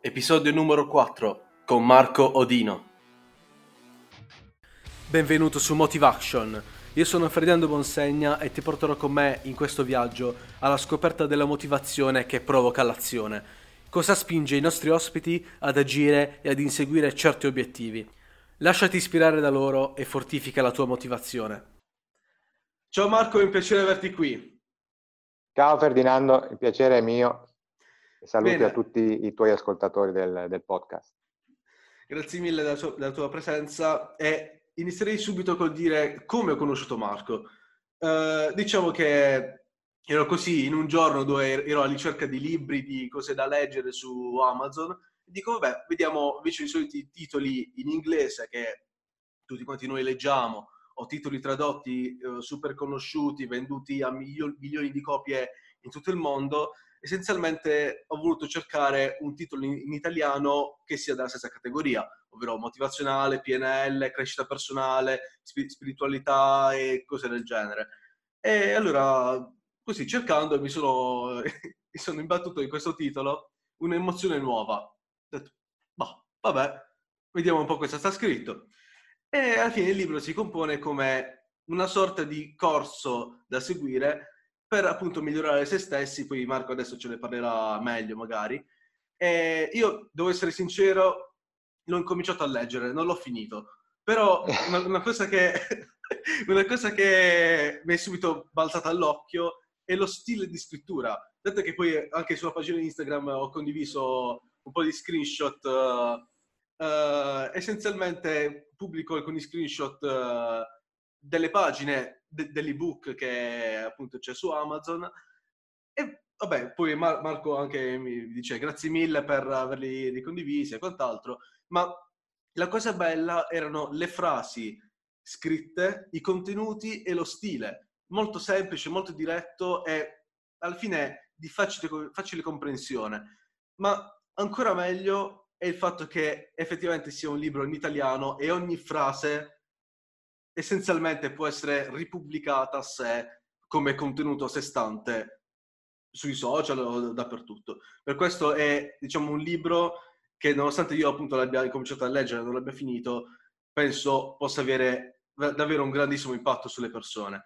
episodio numero 4 con Marco Odino. Benvenuto su Motivation. Io sono Ferdinando Bonsegna e ti porterò con me in questo viaggio alla scoperta della motivazione che provoca l'azione. Cosa spinge i nostri ospiti ad agire e ad inseguire certi obiettivi. Lasciati ispirare da loro e fortifica la tua motivazione. Ciao Marco, è un piacere averti qui. Ciao Ferdinando, il piacere è mio Saluti Bene. a tutti i tuoi ascoltatori del, del podcast. Grazie mille della, sua- della tua presenza e inizierei subito col dire come ho conosciuto Marco. Eh, diciamo che ero così in un giorno dove ero alla ricerca di libri, di cose da leggere su Amazon dico vabbè, vediamo invece i soliti titoli in inglese che tutti quanti noi leggiamo o titoli tradotti eh, super conosciuti, venduti a milio- milioni di copie in tutto il mondo essenzialmente ho voluto cercare un titolo in, in, italiano che sia della stessa categoria, ovvero motivazionale, PNL, crescita personale, spi- spiritualità e cose del genere. E allora, così cercando, mi sono, mi sono imbattuto in questo titolo, un'emozione nuova. Ho detto, bah, vabbè, vediamo un po' cosa sta scritto. E alla fine il libro si compone come una sorta di corso da seguire per appunto migliorare se stessi, poi Marco adesso ce ne parlerà meglio magari. E io devo essere sincero, l'ho incominciato a leggere, non l'ho finito, però una, una, cosa, che, una cosa che mi è subito balzata all'occhio è lo stile di scrittura. Dato che poi anche sulla pagina Instagram ho condiviso un po' di screenshot, uh, uh, essenzialmente pubblico alcuni screenshot uh, delle pagine de- dell'ebook che appunto c'è su Amazon. E vabbè, poi Mar- Marco anche mi dice grazie mille per averli ricondivisi e quant'altro, ma la cosa bella erano le frasi scritte, i contenuti e lo stile. Molto semplice, molto diretto e alla fine di facile, facile comprensione. Ma ancora meglio è il fatto che effettivamente sia un libro in italiano e ogni frase essenzialmente può essere ripubblicata a sé come contenuto a sé stante sui social o dappertutto. Per questo è, diciamo, un libro che nonostante io appunto l'abbia cominciato a leggere e non l'abbia finito, penso possa avere davvero un grandissimo impatto sulle persone.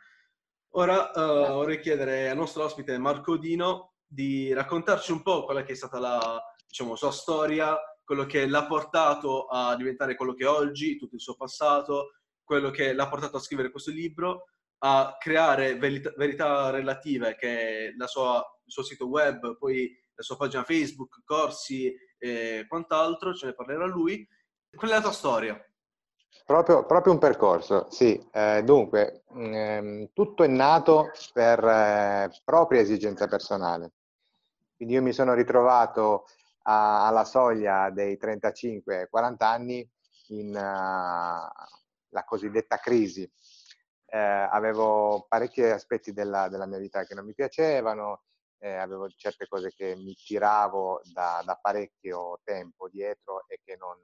Ora uh, vorrei chiedere al nostro ospite Marco Dino di raccontarci un po' quella che è stata la diciamo, sua storia, quello che l'ha portato a diventare quello che è oggi, tutto il suo passato, quello che l'ha portato a scrivere questo libro, a creare verità, verità relative, che è sua, il suo sito web, poi la sua pagina Facebook, corsi e quant'altro, ce ne parlerà lui. Qual è la tua storia? Proprio, proprio un percorso, sì. Eh, dunque, ehm, tutto è nato per eh, propria esigenza personale. Quindi io mi sono ritrovato a, alla soglia dei 35-40 anni in, uh, la cosiddetta crisi. Eh, avevo parecchi aspetti della, della, mia vita che non mi piacevano, eh, avevo certe cose che mi tiravo da, da parecchio tempo dietro e che non,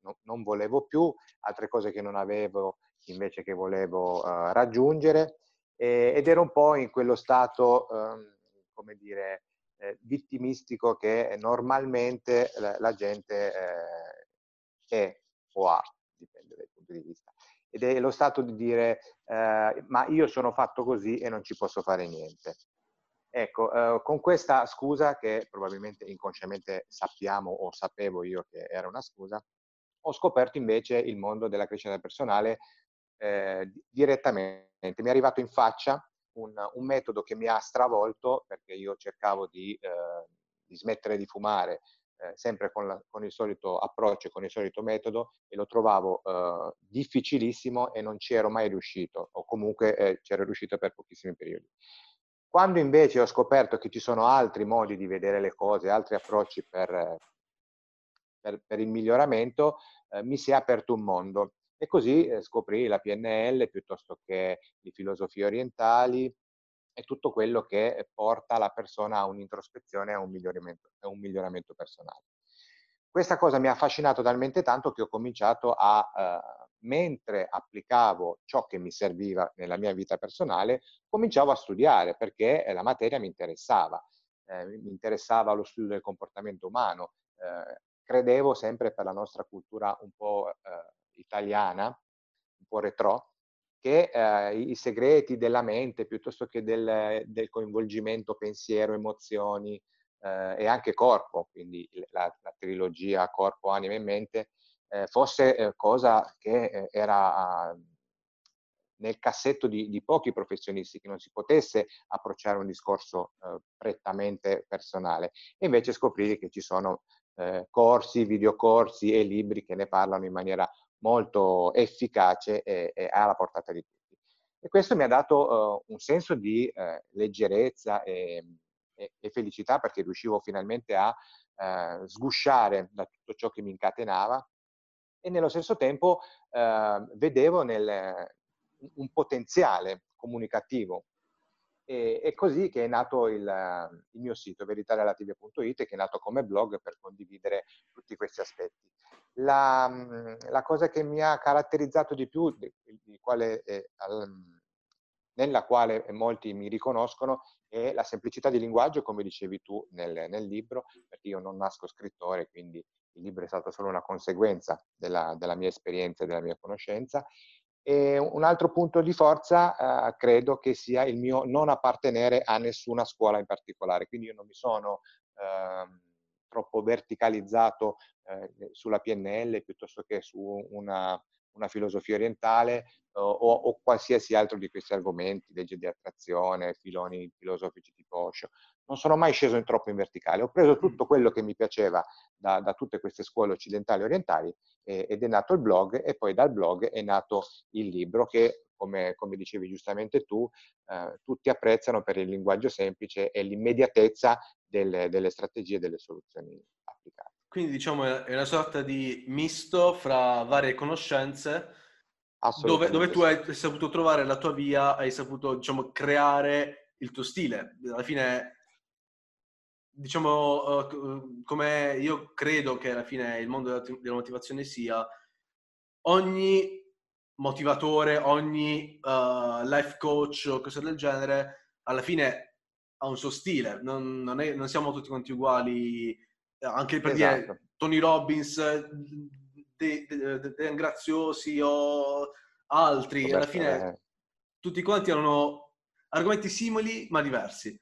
non, non, volevo più, altre cose che non avevo invece che volevo uh, raggiungere ed ero un po' in quello stato, um, come dire, eh, vittimistico che normalmente la, la gente eh, è o ha, dipende dai punti di vista ed è lo stato di dire eh, ma io sono fatto così e non ci posso fare niente. Ecco, eh, con questa scusa che probabilmente inconsciamente sappiamo o sapevo io che era una scusa, ho scoperto invece il mondo della crescita personale eh, direttamente. Mi è arrivato in faccia un, un, metodo che mi ha stravolto perché io cercavo di, eh, di smettere di fumare eh, sempre con, la, con, il solito approccio, con il solito metodo e lo trovavo eh, difficilissimo e non ci ero mai riuscito o comunque eh, c'ero riuscito per pochissimi periodi. Quando invece ho scoperto che ci sono altri modi di vedere le cose, altri approcci per, per, per il miglioramento, eh, mi si è aperto un mondo e così eh, scoprì la PNL piuttosto che le filosofie orientali, è tutto quello che porta la persona a un'introspezione e a un miglioramento, a un miglioramento personale. Questa cosa mi ha affascinato talmente tanto che ho cominciato a, eh, mentre applicavo ciò che mi serviva nella mia vita personale, cominciavo a studiare perché la materia mi interessava. Eh, mi interessava lo studio del comportamento umano, eh, credevo sempre per la nostra cultura un po' eh, italiana, un po' retro, che eh, i segreti della mente piuttosto che del, del coinvolgimento pensiero, emozioni eh, e anche corpo, quindi la, la, trilogia corpo, anima e mente, eh, fosse eh, cosa che eh, era nel cassetto di, di, pochi professionisti, che non si potesse approcciare un discorso eh, prettamente personale. E invece scoprire che ci sono corsi, videocorsi e libri che ne parlano in maniera molto efficace e, e alla portata di tutti. E questo mi ha dato uh, un senso di uh, leggerezza e, e, e, felicità perché riuscivo finalmente a uh, sgusciare da tutto ciò che mi incatenava e nello stesso tempo vedevo nel, un potenziale comunicativo. E, è così che è nato il, il mio sito veritarialative.it che è nato come blog per condividere tutti questi aspetti. La, la cosa che mi ha caratterizzato di più, di, di quale, eh, nella quale molti mi riconoscono, è la semplicità di linguaggio, come dicevi tu nel, nel libro, perché io non nasco scrittore, quindi il libro è stato solo una conseguenza della, della mia esperienza e della mia conoscenza. E un altro punto di forza eh, credo che sia il mio non appartenere a nessuna scuola in particolare, quindi io non mi sono eh, troppo verticalizzato eh, sulla PNL piuttosto che su una, una filosofia orientale o, o, qualsiasi altro di questi argomenti, legge di attrazione, filoni filosofici tipo Osho. Non sono mai sceso in troppo in verticale, ho preso tutto quello che mi piaceva da, da tutte queste scuole occidentali e orientali eh, ed è nato il blog e poi dal blog è nato il libro che, come, come dicevi giustamente tu, eh, tutti apprezzano per il linguaggio semplice e l'immediatezza delle, delle strategie e delle soluzioni applicate. Quindi diciamo è una sorta di misto fra varie conoscenze dove, dove, tu hai saputo trovare la tua via, hai saputo diciamo, creare il tuo stile. Alla fine, diciamo, uh, come io credo che alla fine il mondo della, della motivazione sia, ogni motivatore, ogni uh, life coach o cose del genere, alla fine ha un suo stile, non, non, è, non siamo tutti quanti uguali, anche per esatto. dire Tony Robbins, De, De, De, De Graziosi o altri, Roberto, alla fine eh. tutti quanti hanno argomenti simili ma diversi.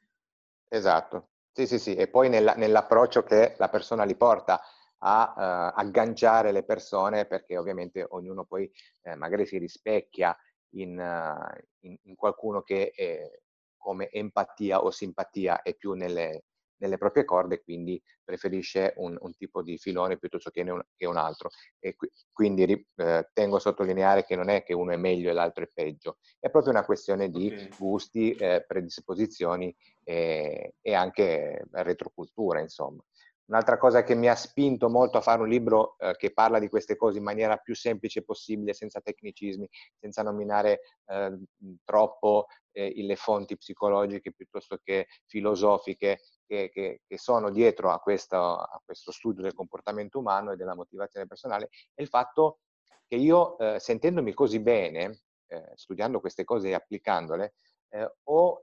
Esatto, sì sì sì, e poi nella, nell'approccio che la persona li porta a uh, agganciare le persone perché ovviamente ognuno poi eh, magari si rispecchia in, uh, in, in qualcuno che è, come empatia o simpatia è più nelle, nelle proprie corde, quindi preferisce un, un tipo di filone piuttosto che un, che un altro. E qui, quindi eh, tengo a sottolineare che non è che uno è meglio e l'altro è peggio, è proprio una questione di okay. gusti, eh, predisposizioni e, e anche retrocultura, insomma. Un'altra cosa che mi ha spinto molto a fare un libro eh, che parla di queste cose in maniera più semplice possibile, senza tecnicismi, senza nominare eh, troppo eh, le fonti psicologiche piuttosto che filosofiche che, che, che sono dietro a questo, a questo, studio del comportamento umano e della motivazione personale, è il fatto che io, eh, sentendomi così bene, eh, studiando queste cose e applicandole, eh, ho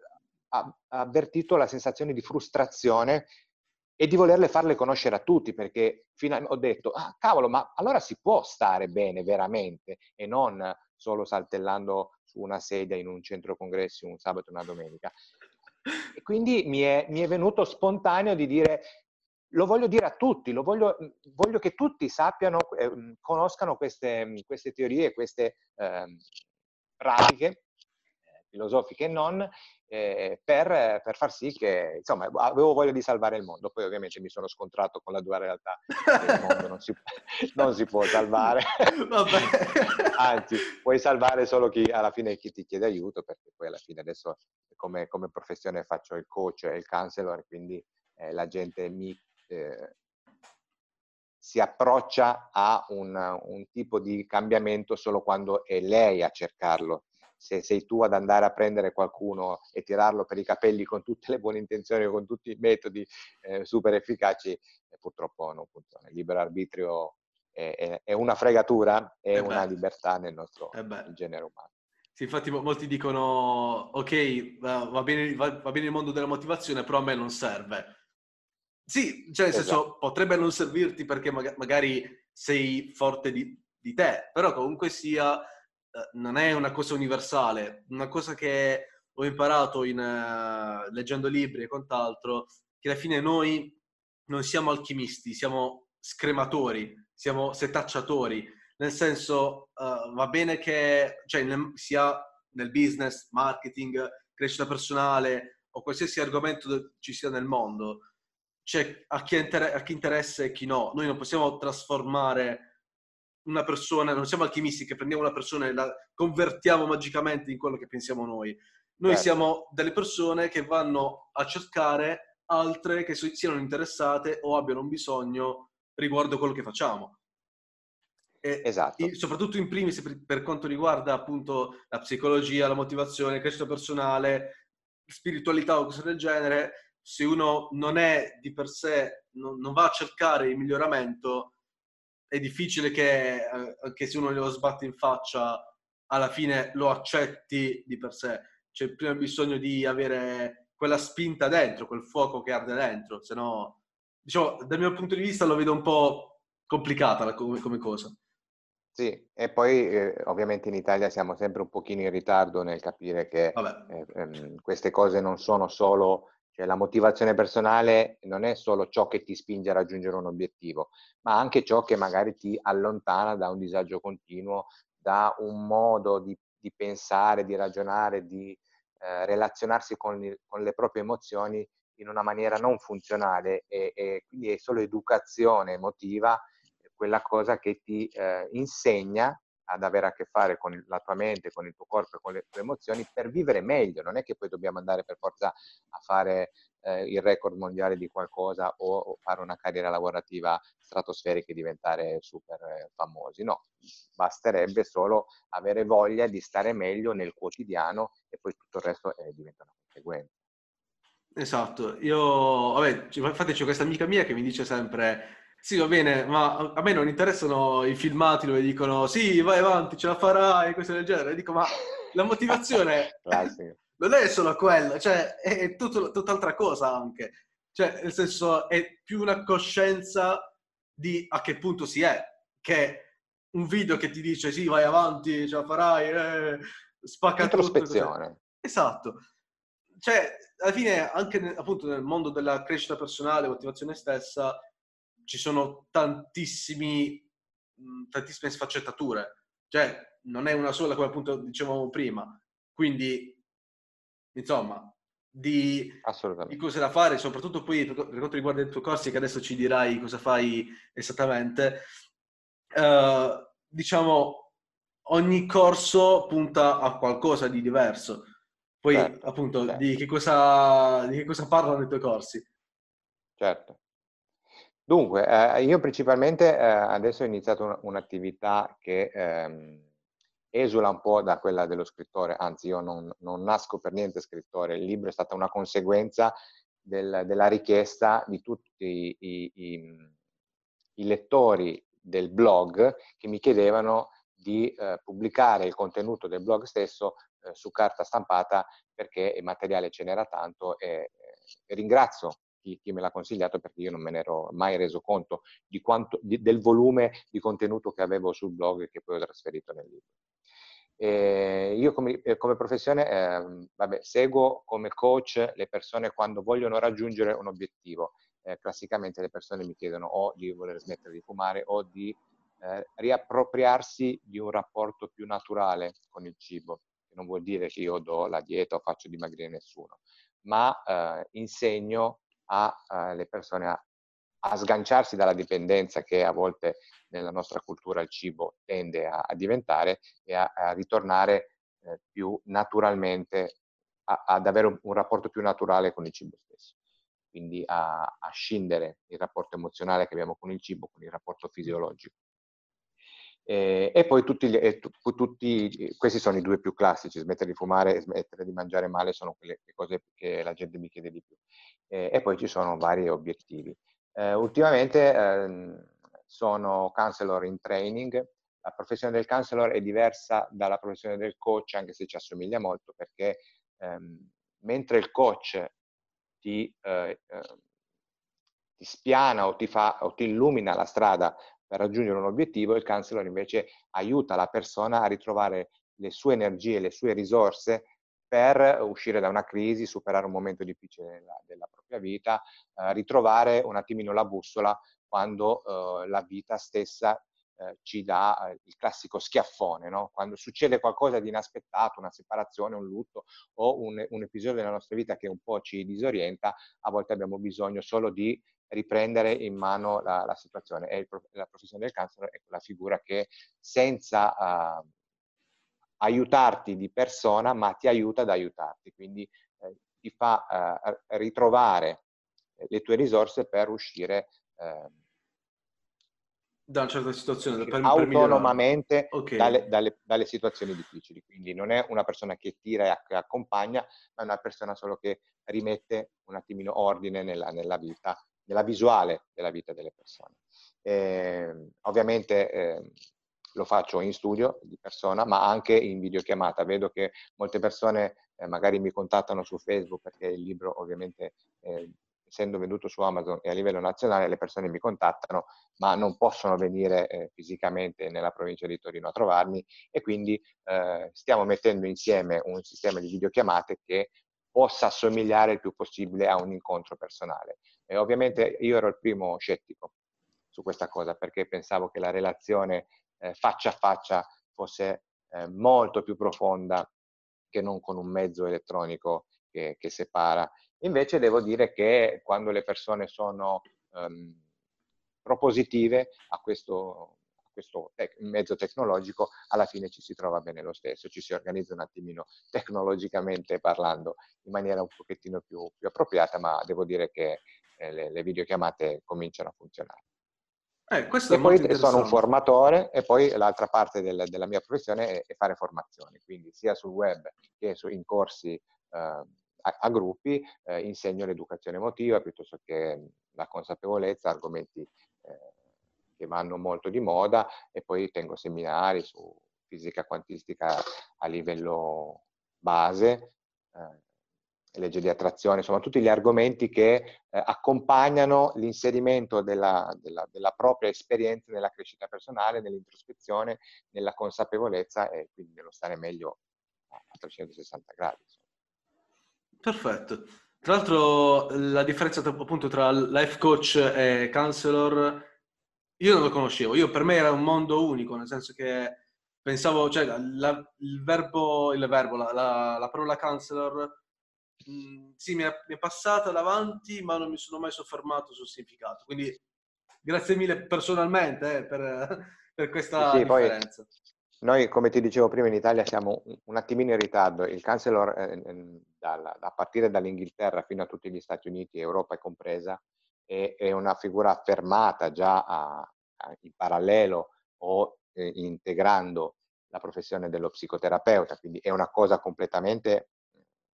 avvertito la sensazione di frustrazione e di volerle farle conoscere a tutti, perché ho detto, ah cavolo, ma allora si può stare bene veramente e non solo saltellando su una sedia in un centro congressi un sabato e una domenica. E quindi mi è, mi è venuto spontaneo di dire, lo voglio dire a tutti, voglio, voglio, che tutti sappiano, eh, conoscano queste, queste, teorie, queste eh, pratiche filosofiche e non, eh, per, per, far sì che, insomma, avevo voglia di salvare il mondo. Poi ovviamente mi sono scontrato con la dura realtà che il mondo non si, non si può salvare. Anzi, puoi salvare solo chi alla fine chi ti chiede aiuto, perché poi alla fine adesso come, come professione faccio il coach e il counselor, quindi eh, la gente mi... Eh, si approccia a un, un, tipo di cambiamento solo quando è lei a cercarlo se sei tu ad andare a prendere qualcuno e tirarlo per i capelli con tutte le buone intenzioni, con tutti i metodi eh, super efficaci, eh, purtroppo non funziona. Il libero arbitrio è, è, è una fregatura, è eh una libertà nel nostro eh nel genere umano. Sì, infatti molti dicono, ok, va bene, va, bene il mondo della motivazione, però a me non serve. Sì, cioè nel esatto. senso potrebbe non servirti perché magari sei forte di, di te, però comunque sia eh, non è una cosa universale, una cosa che ho imparato in, uh, leggendo libri e quant'altro, che alla fine noi non siamo alchimisti, siamo scrematori, siamo setacciatori, nel senso uh, va bene che cioè, nel, sia nel business, marketing, crescita personale o qualsiasi argomento ci sia nel mondo, c'è a chi, inter- a chi interessa e chi no. Noi non possiamo trasformare una persona, non siamo alchimisti che prendiamo una persona e la convertiamo magicamente in quello che pensiamo noi. Noi certo. siamo delle persone che vanno a cercare altre che siano interessate o abbiano un bisogno riguardo quello che facciamo. E esatto. soprattutto in primis per quanto riguarda appunto la psicologia, la motivazione, crescita personale, spiritualità o cose del genere, se uno non è di per sé, non, non va a cercare il miglioramento, è difficile che eh, anche se uno glielo sbatte in faccia, alla fine lo accetti di per sé. C'è prima bisogno di avere quella spinta dentro, quel fuoco che arde dentro, se no, diciamo, dal mio punto di vista lo vedo un po' complicata come, come cosa. Sì, e poi eh, ovviamente in Italia siamo sempre un pochino in ritardo nel capire che eh, ehm, queste cose non sono solo cioè la motivazione personale non è solo ciò che ti spinge a raggiungere un obiettivo, ma anche ciò che magari ti allontana da un disagio continuo, da un modo di, di pensare, di ragionare, di eh, relazionarsi con, con, le proprie emozioni in una maniera non funzionale e, e quindi è solo educazione emotiva quella cosa che ti eh, insegna ad avere a che fare con la tua mente, con il tuo corpo e con le tue emozioni per vivere meglio. Non è che poi dobbiamo andare per forza a fare eh, il record mondiale di qualcosa o, o, fare una carriera lavorativa stratosferica e diventare super eh, famosi. No, basterebbe solo avere voglia di stare meglio nel quotidiano e poi tutto il resto eh, diventa una conseguenza. Esatto, io, vabbè, infatti c'è questa amica mia che mi dice sempre sì, va bene, ma a me non interessano i filmati dove dicono sì, vai avanti, ce la farai, cose del genere. dico, ma la motivazione non è solo quella, cioè è tutto, tutt'altra cosa anche. Cioè, nel senso, è più una coscienza di a che punto si è, che un video che ti dice sì, vai avanti, ce la farai, eh, spacca Introspezione. Tutto, esatto. Cioè, alla fine, anche appunto nel mondo della crescita personale, motivazione stessa, ci sono tantissimi, tantissime sfaccettature, cioè non è una sola come appunto dicevamo prima, quindi insomma di, di cose da fare, soprattutto poi per quanto riguarda i tuoi corsi che adesso ci dirai cosa fai esattamente, uh, diciamo ogni corso punta a qualcosa di diverso. Poi certo, appunto certo. Di, che cosa, di che cosa parlano i tuoi corsi? Certo. Dunque, eh, io principalmente eh, adesso ho iniziato un, un'attività che ehm, esula un po' da quella dello scrittore, anzi io non, non, nasco per niente scrittore, il libro è stata una conseguenza del, della richiesta di tutti i, i, i, lettori del blog che mi chiedevano di eh, pubblicare il contenuto del blog stesso eh, su carta stampata perché il materiale ce n'era tanto e, e ringrazio chi, chi, me l'ha consigliato perché io non me ne ero mai reso conto di quanto, di, del volume di contenuto che avevo sul blog e che poi ho trasferito nel libro. E io come, eh, come professione eh, vabbè, seguo come coach le persone quando vogliono raggiungere un obiettivo. Eh, classicamente le persone mi chiedono o di voler smettere di fumare o di eh, riappropriarsi di un rapporto più naturale con il cibo. Non vuol dire che io do la dieta o faccio dimagrire nessuno, ma eh, insegno alle persone a, a, sganciarsi dalla dipendenza che a volte nella nostra cultura il cibo tende a, a diventare e a, a ritornare eh, più naturalmente, ad avere un, un, rapporto più naturale con il cibo stesso. Quindi a scindere il rapporto emozionale che abbiamo con il cibo con il rapporto fisiologico. E, e poi tutti, e tu, tutti, questi sono i due più classici, smettere di fumare e smettere di mangiare male sono quelle cose che la gente mi chiede di più. E, e poi ci sono vari obiettivi. Eh, ultimamente eh, sono counselor in training, la professione del counselor è diversa dalla professione del coach, anche se ci assomiglia molto, perché ehm, mentre il coach ti, eh, eh ti spiana o ti, fa, o ti illumina la strada per raggiungere un obiettivo, il counselor invece aiuta la persona a ritrovare le sue energie, le sue risorse per uscire da una crisi, superare un momento difficile della, della propria vita, eh, ritrovare un attimino la bussola quando eh, la vita stessa eh, ci dà eh, il classico schiaffone, no? quando succede qualcosa di inaspettato, una separazione, un lutto o un, un episodio della nostra vita che un po' ci disorienta, a volte abbiamo bisogno solo di riprendere in mano la, la situazione. E il, la professione del counselor è quella figura che senza uh, aiutarti di persona, ma ti aiuta ad aiutarti, quindi eh, ti fa uh, ritrovare le tue risorse per uscire uh, da una certa situazione per, autonomamente per okay. dalle, dalle, dalle, situazioni difficili. Quindi non è una persona che tira e accompagna, ma è una persona solo che rimette un attimino ordine nella, nella vita nella visuale della vita delle persone. Eh, ovviamente eh, lo faccio in studio di persona, ma anche in videochiamata. Vedo che molte persone eh, magari mi contattano su Facebook perché il libro ovviamente eh, essendo venduto su Amazon e a livello nazionale le persone mi contattano, ma non possono venire eh, fisicamente nella provincia di Torino a trovarmi e quindi eh, stiamo mettendo insieme un sistema di videochiamate che possa assomigliare il più possibile a un incontro personale. E ovviamente io ero il primo scettico su questa cosa perché pensavo che la relazione eh, faccia a faccia fosse eh, molto più profonda che non con un mezzo elettronico che, che, separa. Invece devo dire che quando le persone sono um, propositive a questo, questo tec- mezzo tecnologico, alla fine ci si trova bene lo stesso, ci si organizza un attimino tecnologicamente parlando in maniera un pochettino più, più appropriata, ma devo dire che le, le videochiamate cominciano a funzionare. Eh, e poi sono un formatore e poi l'altra parte del, della mia professione è, è, fare formazioni, quindi sia sul web che su, in corsi eh, a, a, gruppi eh, insegno l'educazione emotiva piuttosto che la consapevolezza, argomenti eh, che vanno molto di moda e poi tengo seminari su fisica quantistica a livello base, eh, legge di attrazione, insomma tutti gli argomenti che eh, accompagnano l'inserimento della, della, della, propria esperienza nella crescita personale, nell'introspezione, nella consapevolezza e quindi nello stare meglio a 360 gradi. Insomma. Perfetto. Tra l'altro la differenza appunto tra life coach e counselor io non lo conoscevo, io per me era un mondo unico, nel senso che pensavo, cioè la, il verbo, il verbo la, la, la parola counselor, mh, mm, sì, mi è, mi è, passata davanti, ma non mi sono mai soffermato sul significato. Quindi grazie mille personalmente eh, per, per, questa sì, differenza. noi, come ti dicevo prima, in Italia siamo un attimino in ritardo. Il counselor, eh, dalla, a partire dall'Inghilterra fino a tutti gli Stati Uniti, Europa è compresa, è, è una figura affermata già a, a, in parallelo o eh, integrando la professione dello psicoterapeuta, quindi è una cosa completamente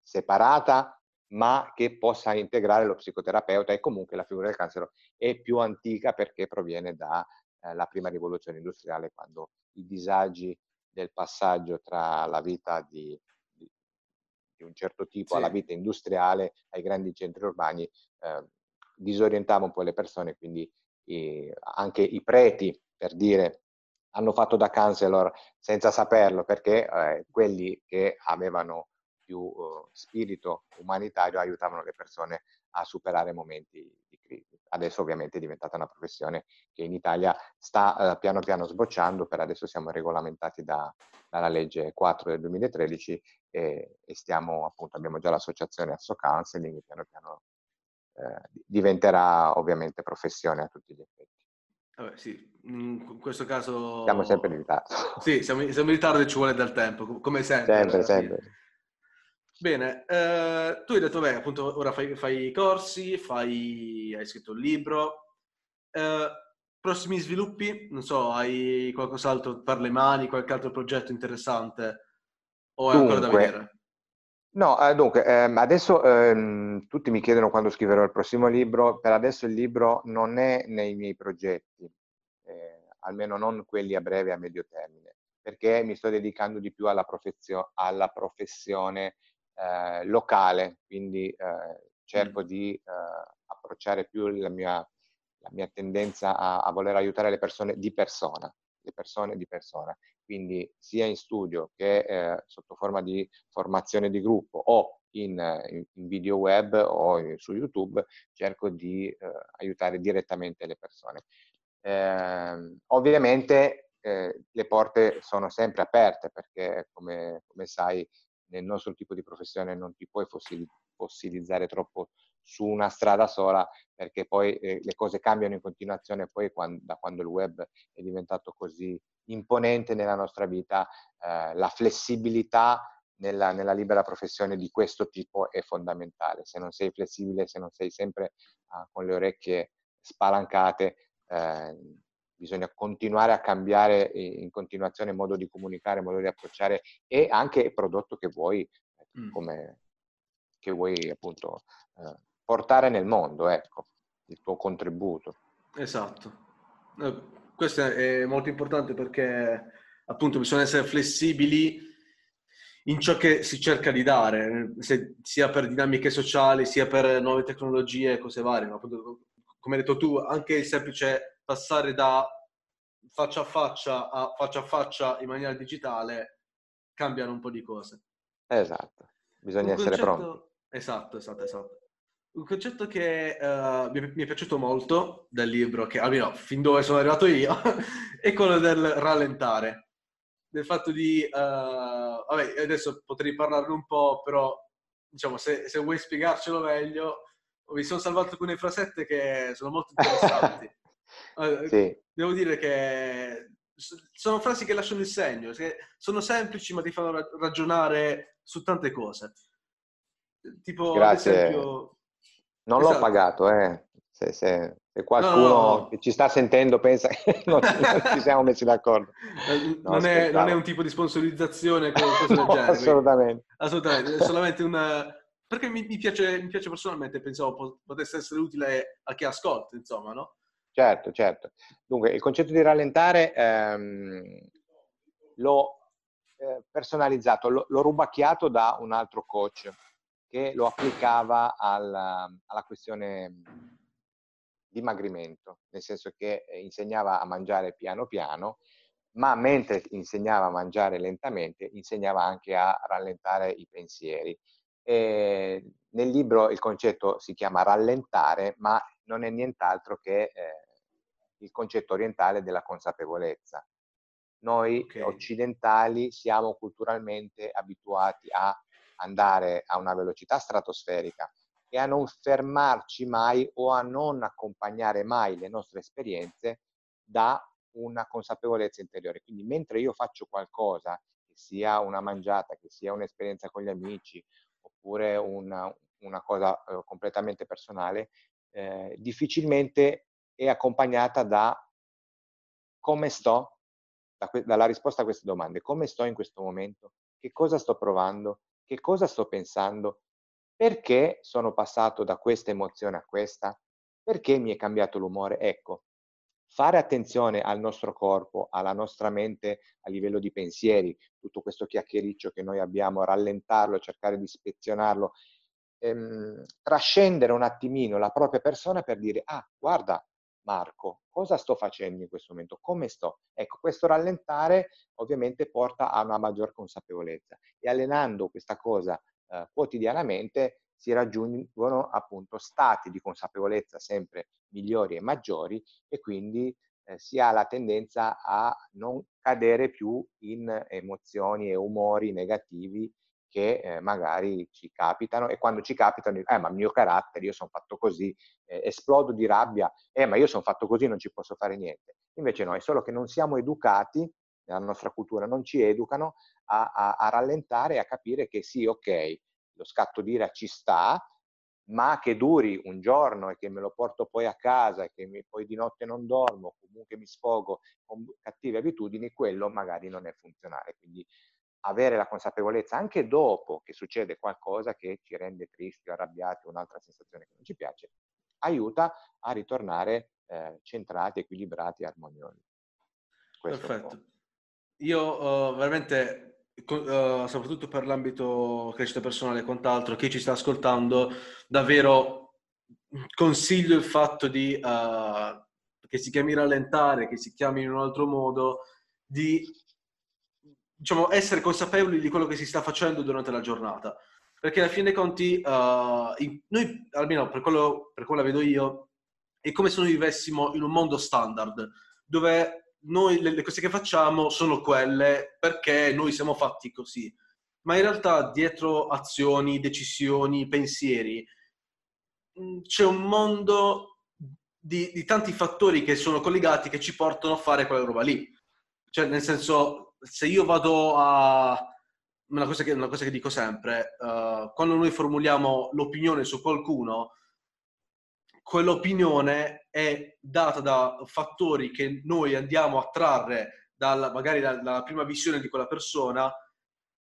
separata ma che possa integrare lo psicoterapeuta e comunque la figura del cancro è più antica perché proviene dalla eh, prima rivoluzione industriale quando i disagi del passaggio tra la vita di, di, di un certo tipo sì. alla vita industriale ai grandi centri urbani eh, disorientava un po' le persone, quindi eh, anche i preti, per dire, hanno fatto da counselor senza saperlo, perché eh, quelli che avevano più uh, spirito umanitario aiutavano le persone a superare momenti di crisi. Adesso ovviamente è diventata una professione che in Italia sta uh, piano piano sbocciando, per adesso siamo regolamentati da, dalla legge 4 del 2013 e, e stiamo appunto, abbiamo già l'associazione Asso Counseling, piano piano eh, diventerà ovviamente professione a tutti gli effetti. Vabbè, sì, in questo caso... Siamo sempre in ritardo. Sì, siamo, siamo in ritardo e ci vuole del tempo, come sempre. Sempre, sempre. Bene, eh, tu hai detto, beh, appunto, ora fai, fai corsi, fai, hai scritto un libro. Eh, prossimi sviluppi? Non so, hai qualcos'altro per le mani, qualche altro progetto interessante? O è Dunque, ancora da vedere? No, eh, dunque, ehm, adesso ehm, tutti mi chiedono quando scriverò il prossimo libro, per adesso il libro non è nei miei progetti, eh, almeno non quelli a breve e a medio termine, perché mi sto dedicando di più alla, professio- alla professione eh, locale, quindi eh, cerco mm. di eh, approcciare più la mia la mia tendenza a, a voler aiutare le persone di persona, le persone di persona, quindi sia in studio che eh, sotto forma di formazione di gruppo o in, in video web o in, su YouTube, cerco di eh, aiutare direttamente le persone. Eh, ovviamente eh, le porte sono sempre aperte perché, come, come, sai, nel nostro tipo di professione non ti puoi fossilizzare troppo su una strada sola perché poi eh, le cose cambiano in continuazione poi quando, da quando il web è diventato così imponente nella nostra vita eh, la flessibilità nella, nella, libera professione di questo tipo è fondamentale. Se non sei flessibile se non sei sempre uh, con le orecchie spalancate eh, bisogna continuare a cambiare in continuazione modo di comunicare, modo di approcciare e anche il prodotto che vuoi, mm. come, che vuoi appunto eh, portare nel mondo, ecco, il tuo contributo. Esatto. Eh, questo è molto importante perché appunto bisogna essere flessibili in ciò che si cerca di dare, sia per dinamiche sociali, sia per nuove tecnologie e cose varie. No? Appunto, come hai detto tu, anche il semplice passare da faccia a faccia a faccia a faccia in maniera digitale cambiano un po' di cose. Esatto, bisogna un essere concetto... pronti. Esatto, esatto, esatto. Un concetto che uh, mi, mi, è piaciuto molto del libro, che almeno fin dove sono arrivato io, è quello del rallentare. Del fatto di... Uh, vabbè, adesso potrei parlarne un po', però diciamo, se, se vuoi spiegarcelo meglio, mi sono salvato alcune frasette che sono molto interessanti. sì. Devo dire che sono frasi che lasciano il segno, sono semplici ma ti fanno ragionare su tante cose. Tipo, Grazie. ad esempio... Non esatto. l'ho pagato, eh. Se, se, se qualcuno no, no, no. che ci sta sentendo pensa che non, ci siamo messi d'accordo. Eh, non, è, non, è, un tipo di sponsorizzazione assolutamente. Assolutamente, è solamente una... Perché mi, mi, piace, mi piace personalmente, pensavo potesse essere utile a chi ascolta, insomma, no? Certo, certo. Dunque, il concetto di rallentare ehm, l'ho eh, personalizzato, l'ho, rubacchiato da un altro coach che lo applicava alla, alla questione dimagrimento, nel senso che eh, insegnava a mangiare piano piano, ma mentre insegnava a mangiare lentamente, insegnava anche a rallentare i pensieri. E nel libro il concetto si chiama rallentare, ma non è nient'altro che eh, il concetto orientale della consapevolezza. Noi okay. occidentali siamo culturalmente abituati a andare a una velocità stratosferica e a non fermarci mai o a non accompagnare mai le nostre esperienze da una consapevolezza interiore. Quindi mentre io faccio qualcosa, che sia una mangiata, che sia un'esperienza con gli amici, oppure una, una cosa eh, completamente personale, eh, difficilmente è accompagnata da come sto, da dalla risposta a queste domande, come sto in questo momento, che cosa sto provando, che cosa sto pensando, perché sono passato da questa emozione a questa, perché mi è cambiato l'umore. Ecco, fare attenzione al nostro corpo, alla nostra mente a livello di pensieri, tutto questo chiacchiericcio che noi abbiamo, rallentarlo, cercare di ispezionarlo, ehm, trascendere un attimino la propria persona per dire, ah, guarda, Marco, cosa sto facendo in questo momento? Come sto? Ecco, questo rallentare ovviamente porta a una maggior consapevolezza e allenando questa cosa eh, quotidianamente si raggiungono appunto stati di consapevolezza sempre migliori e maggiori e quindi eh, si ha la tendenza a non cadere più in emozioni e umori negativi che eh, magari ci capitano e quando ci capitano, eh ma il mio carattere, io sono fatto così, eh, esplodo di rabbia, eh ma io sono fatto così, non ci posso fare niente. Invece no, è solo che non siamo educati, nella nostra cultura non ci educano a, a, a rallentare e a capire che sì, ok, lo scatto d'ira ci sta, ma che duri un giorno e che me lo porto poi a casa e che mi, poi di notte non dormo, comunque mi sfogo con cattive abitudini, quello magari non è funzionale. Quindi avere la consapevolezza anche dopo che succede qualcosa che ci rende tristi, arrabbiati, un'altra sensazione che non ci piace, aiuta a ritornare eh, centrati, equilibrati e armoniosi. Questo Perfetto. Io uh, veramente, uh, soprattutto per l'ambito crescita personale e quant'altro, chi ci sta ascoltando, davvero consiglio il fatto di, uh, che si chiami rallentare, che si chiami in un altro modo, di diciamo, essere consapevoli di quello che si sta facendo durante la giornata. Perché alla fine dei conti, uh, noi, almeno per quello, per quello la vedo io, è come se noi vivessimo in un mondo standard, dove noi le, le cose che facciamo sono quelle perché noi siamo fatti così. Ma in realtà dietro azioni, decisioni, pensieri, mm, c'è un mondo di, di, tanti fattori che sono collegati che ci portano a fare quella roba lì. Cioè, nel senso, se io vado a... Una cosa che, una cosa che dico sempre, uh, quando noi formuliamo l'opinione su qualcuno, quell'opinione è data da fattori che noi andiamo a trarre dal, magari dalla prima visione di quella persona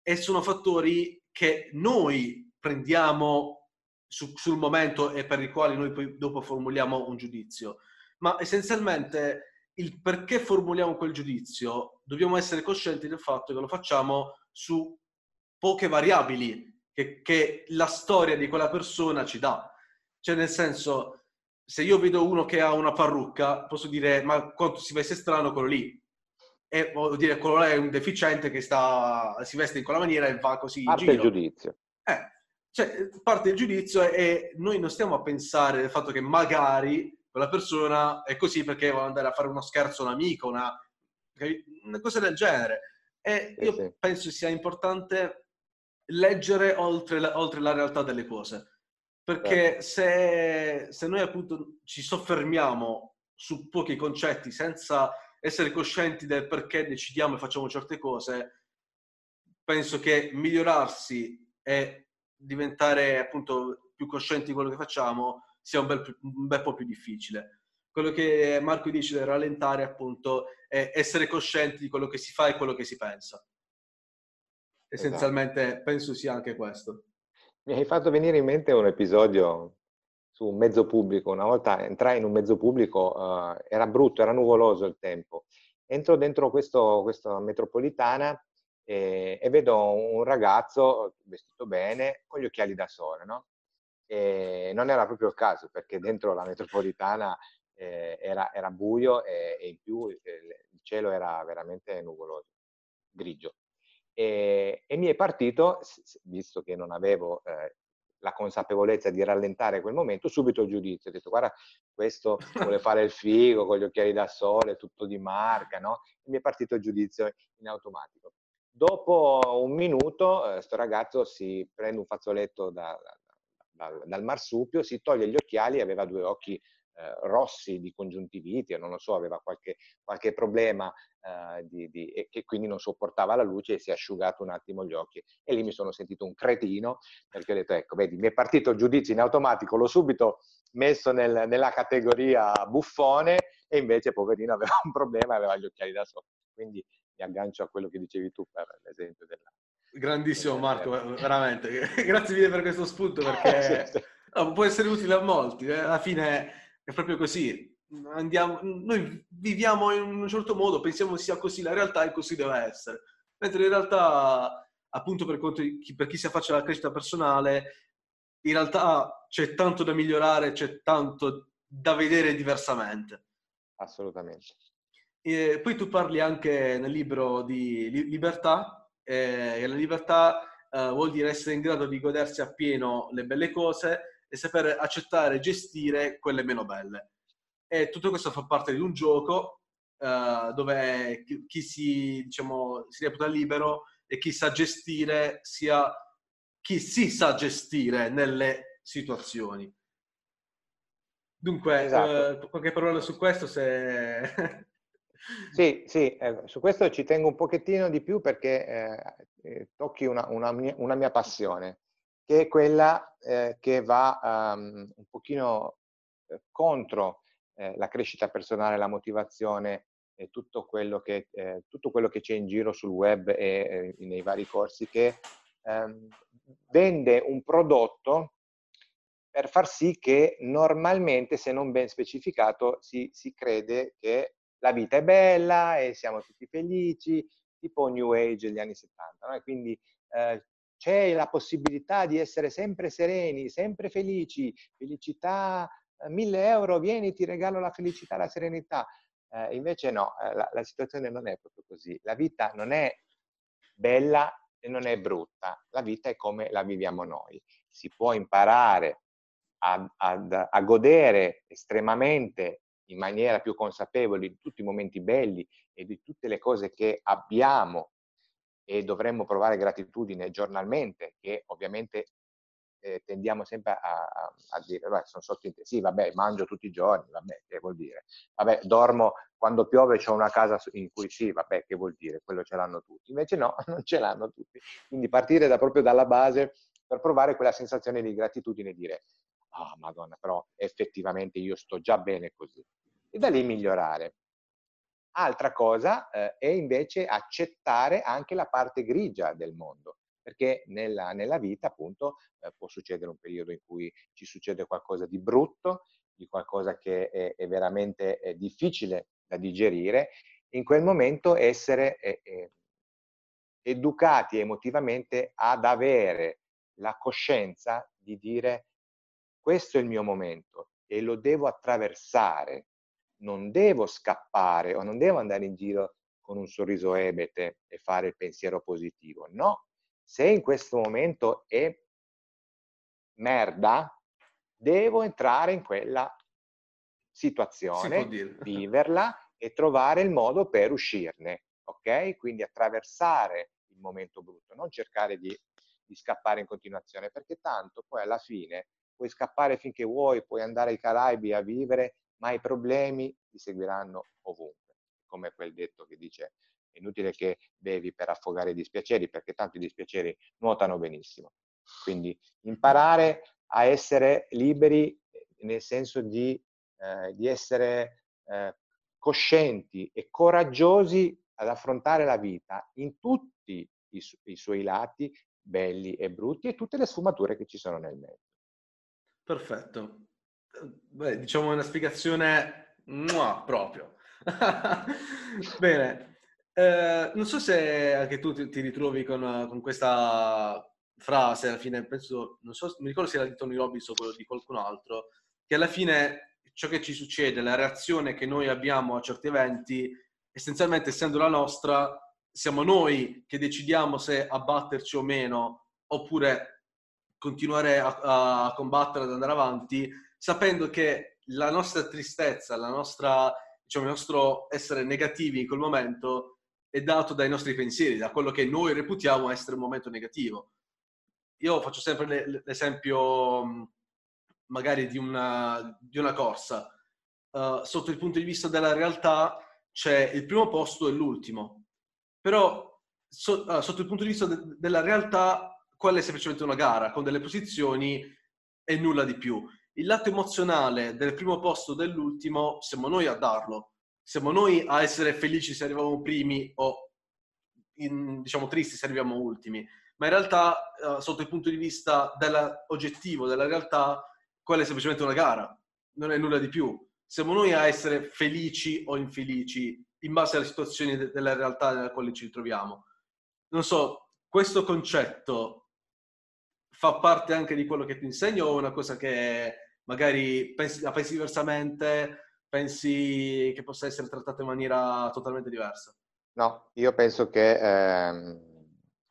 e sono fattori che noi prendiamo su, sul momento e per i quali noi poi dopo formuliamo un giudizio. Ma essenzialmente il perché formuliamo quel giudizio dobbiamo essere coscienti del fatto che lo facciamo su poche variabili che, che la storia di quella persona ci dà. Cioè, nel senso, se io vedo uno che ha una parrucca, posso dire, ma quanto si veste strano quello lì e vuol dire quello è un deficiente che sta, si veste in quella maniera e va così parte in giro. il giudizio. Eh, cioè, parte il giudizio e noi non stiamo a pensare del fatto che magari quella persona è così perché vuole andare a fare uno scherzo a un amico, una, una cosa del genere. E io sì. penso sia importante leggere oltre la, oltre la realtà delle cose. Perché se, se noi appunto ci soffermiamo su pochi concetti senza essere coscienti del perché decidiamo e facciamo certe cose, penso che migliorarsi e diventare appunto più coscienti di quello che facciamo sia un bel, un bel po' più difficile. Quello che Marco dice del rallentare appunto è essere coscienti di quello che si fa e quello che si pensa. Essenzialmente esatto. penso sia anche questo. Mi hai fatto venire in mente un episodio su un mezzo pubblico. Una volta entrai in un mezzo pubblico, uh, era brutto, era nuvoloso il tempo. Entro dentro questo, questa metropolitana e, e, vedo un ragazzo vestito bene con gli occhiali da sole, no? E non era proprio il caso perché dentro la metropolitana eh, era, era, buio e, e in più eh, il cielo era veramente nuvoloso, grigio. E, e, mi è partito, visto che non avevo eh, la consapevolezza di rallentare quel momento, subito il giudizio. Ho detto, guarda, questo vuole fare il figo con gli occhiali da sole, tutto di marca, no? E mi è partito il giudizio in automatico. Dopo un minuto, questo eh, ragazzo si prende un fazzoletto da, da, da, dal marsupio, si toglie gli occhiali e aveva due occhi eh, rossi di congiuntiviti, o non lo so, aveva qualche, qualche problema eh, di, di, e che quindi non sopportava la luce e si è asciugato un attimo gli occhi. E lì mi sono sentito un cretino perché ho detto, ecco, vedi, mi è partito il giudizio in automatico, l'ho subito messo nel, nella categoria buffone e invece poverino aveva un problema e aveva gli occhiali da sopra. Quindi mi aggancio a quello che dicevi tu per l'esempio della... Grandissimo Marco, veramente. Grazie mille per questo spunto perché sì. può essere utile a molti. Eh. Alla fine è proprio così. Andiamo, noi viviamo in un certo modo, pensiamo sia così, la realtà è così deve essere. Mentre in realtà, appunto per, chi, per chi si affaccia alla crescita personale, in realtà c'è tanto da migliorare, c'è tanto da vedere diversamente. Assolutamente. E poi tu parli anche nel libro di libertà, e la libertà eh, vuol dire essere in grado di godersi appieno le belle cose e saper accettare e gestire quelle meno belle. E tutto questo fa parte di un gioco uh, dove chi, si, diciamo, si reputa libero e chi sa gestire sia chi si sa gestire nelle situazioni. Dunque, esatto. uh, qualche parola su questo se... sì, sì, eh, su questo ci tengo un pochettino di più perché eh, eh tocchi una, una, mia, una mia passione che è quella eh, che va um, un pochino eh, contro eh, la crescita personale, la motivazione e tutto quello che, tutto quello che c'è in giro sul web e nei vari corsi, che ehm, vende un prodotto per far sì che normalmente, se non ben specificato, si, si crede che la vita è bella e siamo tutti felici, tipo New Age degli anni 70. No? Quindi eh, c'è la possibilità di essere sempre sereni, sempre felici, felicità, eh, mille euro, vieni, ti regalo la felicità, la serenità. Eh, invece no, eh, la, la situazione non è proprio così. La vita non è bella e non è brutta, la vita è come la viviamo noi. Si può imparare a, a, a godere estremamente in maniera più consapevole di tutti i momenti belli e di tutte le cose che abbiamo e dovremmo provare gratitudine giornalmente, che ovviamente eh, tendiamo sempre a, a, a dire, beh, sono sottintesi, sì, vabbè, mangio tutti i giorni, vabbè, che vuol dire? Vabbè, dormo quando piove, ho una casa in cui sì, vabbè, che vuol dire? Quello ce l'hanno tutti. Invece no, non ce l'hanno tutti. Quindi partire da, proprio dalla base per provare quella sensazione di gratitudine e dire, ah, oh, madonna, però effettivamente io sto già bene così. E da lì migliorare. Altra cosa eh, è invece accettare anche la parte grigia del mondo perché nella, nella vita appunto eh, può succedere un periodo in cui ci succede qualcosa di brutto, di qualcosa che è, è veramente è difficile da digerire, in quel momento essere eh, eh, educati emotivamente ad avere la coscienza di dire questo è il mio momento e lo devo attraversare, non devo scappare o non devo andare in giro con un sorriso ebete e fare il pensiero positivo, no, se in questo momento è merda, devo entrare in quella situazione, viverla e trovare il modo per uscirne, ok? Quindi attraversare il momento brutto, non cercare di, di scappare in continuazione, perché tanto poi alla fine puoi scappare finché vuoi, puoi andare ai Caraibi a vivere, ma i problemi ti seguiranno ovunque, come quel detto che dice è inutile che bevi per affogare i dispiaceri, perché tanto i dispiaceri nuotano benissimo. Quindi imparare a essere liberi eh, nel senso di, eh, di essere eh, coscienti e coraggiosi ad affrontare la vita in tutti i, su- i, suoi lati belli e brutti e tutte le sfumature che ci sono nel mezzo. Perfetto. Beh, diciamo una spiegazione muah, proprio. Bene, eh, non so se anche tu ti, ti ritrovi con, con, questa frase, alla fine penso, non so, mi ricordo se era di Tony Robbins o quello di qualcun altro, che alla fine ciò che ci succede, la reazione che noi abbiamo a certi eventi, essenzialmente essendo la nostra, siamo noi che decidiamo se abbatterci o meno, oppure continuare a, a combattere ad andare avanti, sapendo che la nostra tristezza, la nostra, diciamo, il nostro essere negativi in quel momento è dato dai nostri pensieri, da quello che noi reputiamo essere un momento negativo. Io faccio sempre l'esempio magari di una, di una corsa. Uh, sotto il punto di vista della realtà c'è il primo posto e l'ultimo. Però so, uh, sotto il punto di vista de- della realtà quella è semplicemente una gara con delle posizioni e nulla di più. Il lato emozionale del primo posto dell'ultimo siamo noi a darlo siamo noi a essere felici se arriviamo primi o in, diciamo tristi se arriviamo ultimi, ma in realtà uh, sotto il punto di vista della, oggettivo della realtà quella è semplicemente una gara, non è nulla di più. Siamo noi a essere felici o infelici in base alle situazioni de- della realtà nella quale ci ritroviamo. Non so, questo concetto fa parte anche di quello che ti insegno o è una cosa che magari pensi, la pensi diversamente? pensi che possa essere trattato in maniera totalmente diversa? No, io penso che ehm,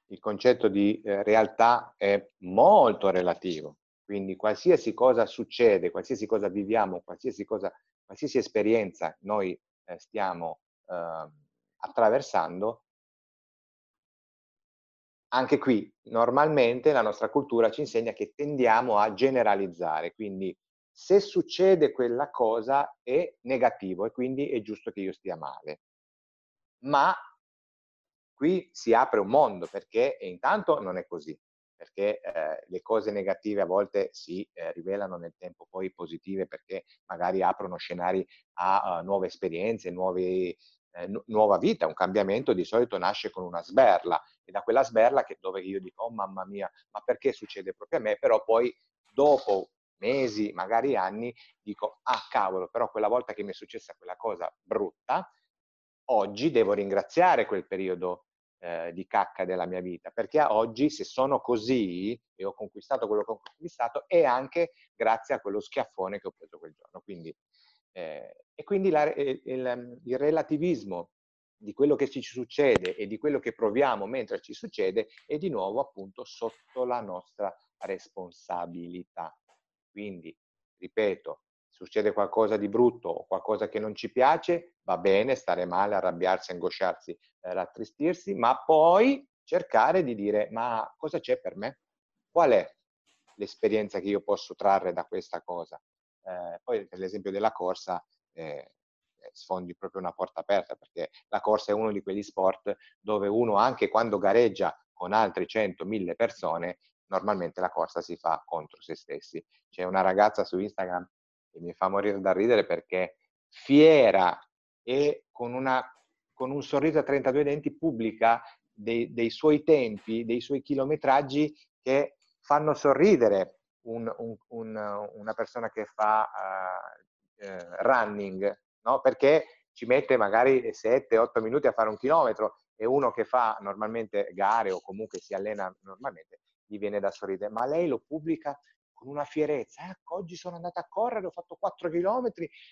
il concetto di eh, realtà è molto relativo, quindi qualsiasi cosa succede, qualsiasi cosa viviamo, qualsiasi, cosa, qualsiasi esperienza noi eh, stiamo eh, attraversando, anche qui normalmente la nostra cultura ci insegna che tendiamo a generalizzare, quindi se succede quella cosa è negativo e quindi è giusto che io stia male. Ma qui si apre un mondo perché intanto non è così, perché eh, le cose negative a volte si eh, rivelano nel tempo poi positive perché magari aprono scenari a uh, nuove esperienze, nuovi, eh, nu- nuova vita, un cambiamento di solito nasce con una sberla e da quella sberla che, dove io dico oh mamma mia, ma perché succede proprio a me, però poi dopo mesi, magari anni, dico, ah cavolo, però quella volta che mi è successa quella cosa brutta, oggi devo ringraziare quel periodo eh, di cacca della mia vita, perché oggi se sono così e ho conquistato quello che ho conquistato è anche grazie a quello schiaffone che ho preso quel giorno. Quindi, eh, e quindi la, il, il, il relativismo di quello che ci succede e di quello che proviamo mentre ci succede è di nuovo appunto sotto la nostra responsabilità. Quindi, ripeto, succede qualcosa di brutto o qualcosa che non ci piace, va bene stare male, arrabbiarsi, angosciarsi, eh, rattristirsi, ma poi cercare di dire ma cosa c'è per me? Qual è l'esperienza che io posso trarre da questa cosa? Eh, poi per l'esempio della corsa eh, eh, sfondi proprio una porta aperta perché la corsa è uno di quegli sport dove uno anche quando gareggia con altre 100, 1000 persone, normalmente la corsa si fa contro se stessi. C'è una ragazza su Instagram che mi fa morire da ridere perché fiera e con, una, con un sorriso a 32 denti pubblica dei, dei, suoi tempi, dei suoi chilometraggi che fanno sorridere un, un, un, una persona che fa uh, running, no? perché ci mette magari 7-8 minuti a fare un chilometro e uno che fa normalmente gare o comunque si allena normalmente gli viene da sorridere, ma lei lo pubblica con una fierezza. Ecco, oggi sono andata a correre, ho fatto 4 km,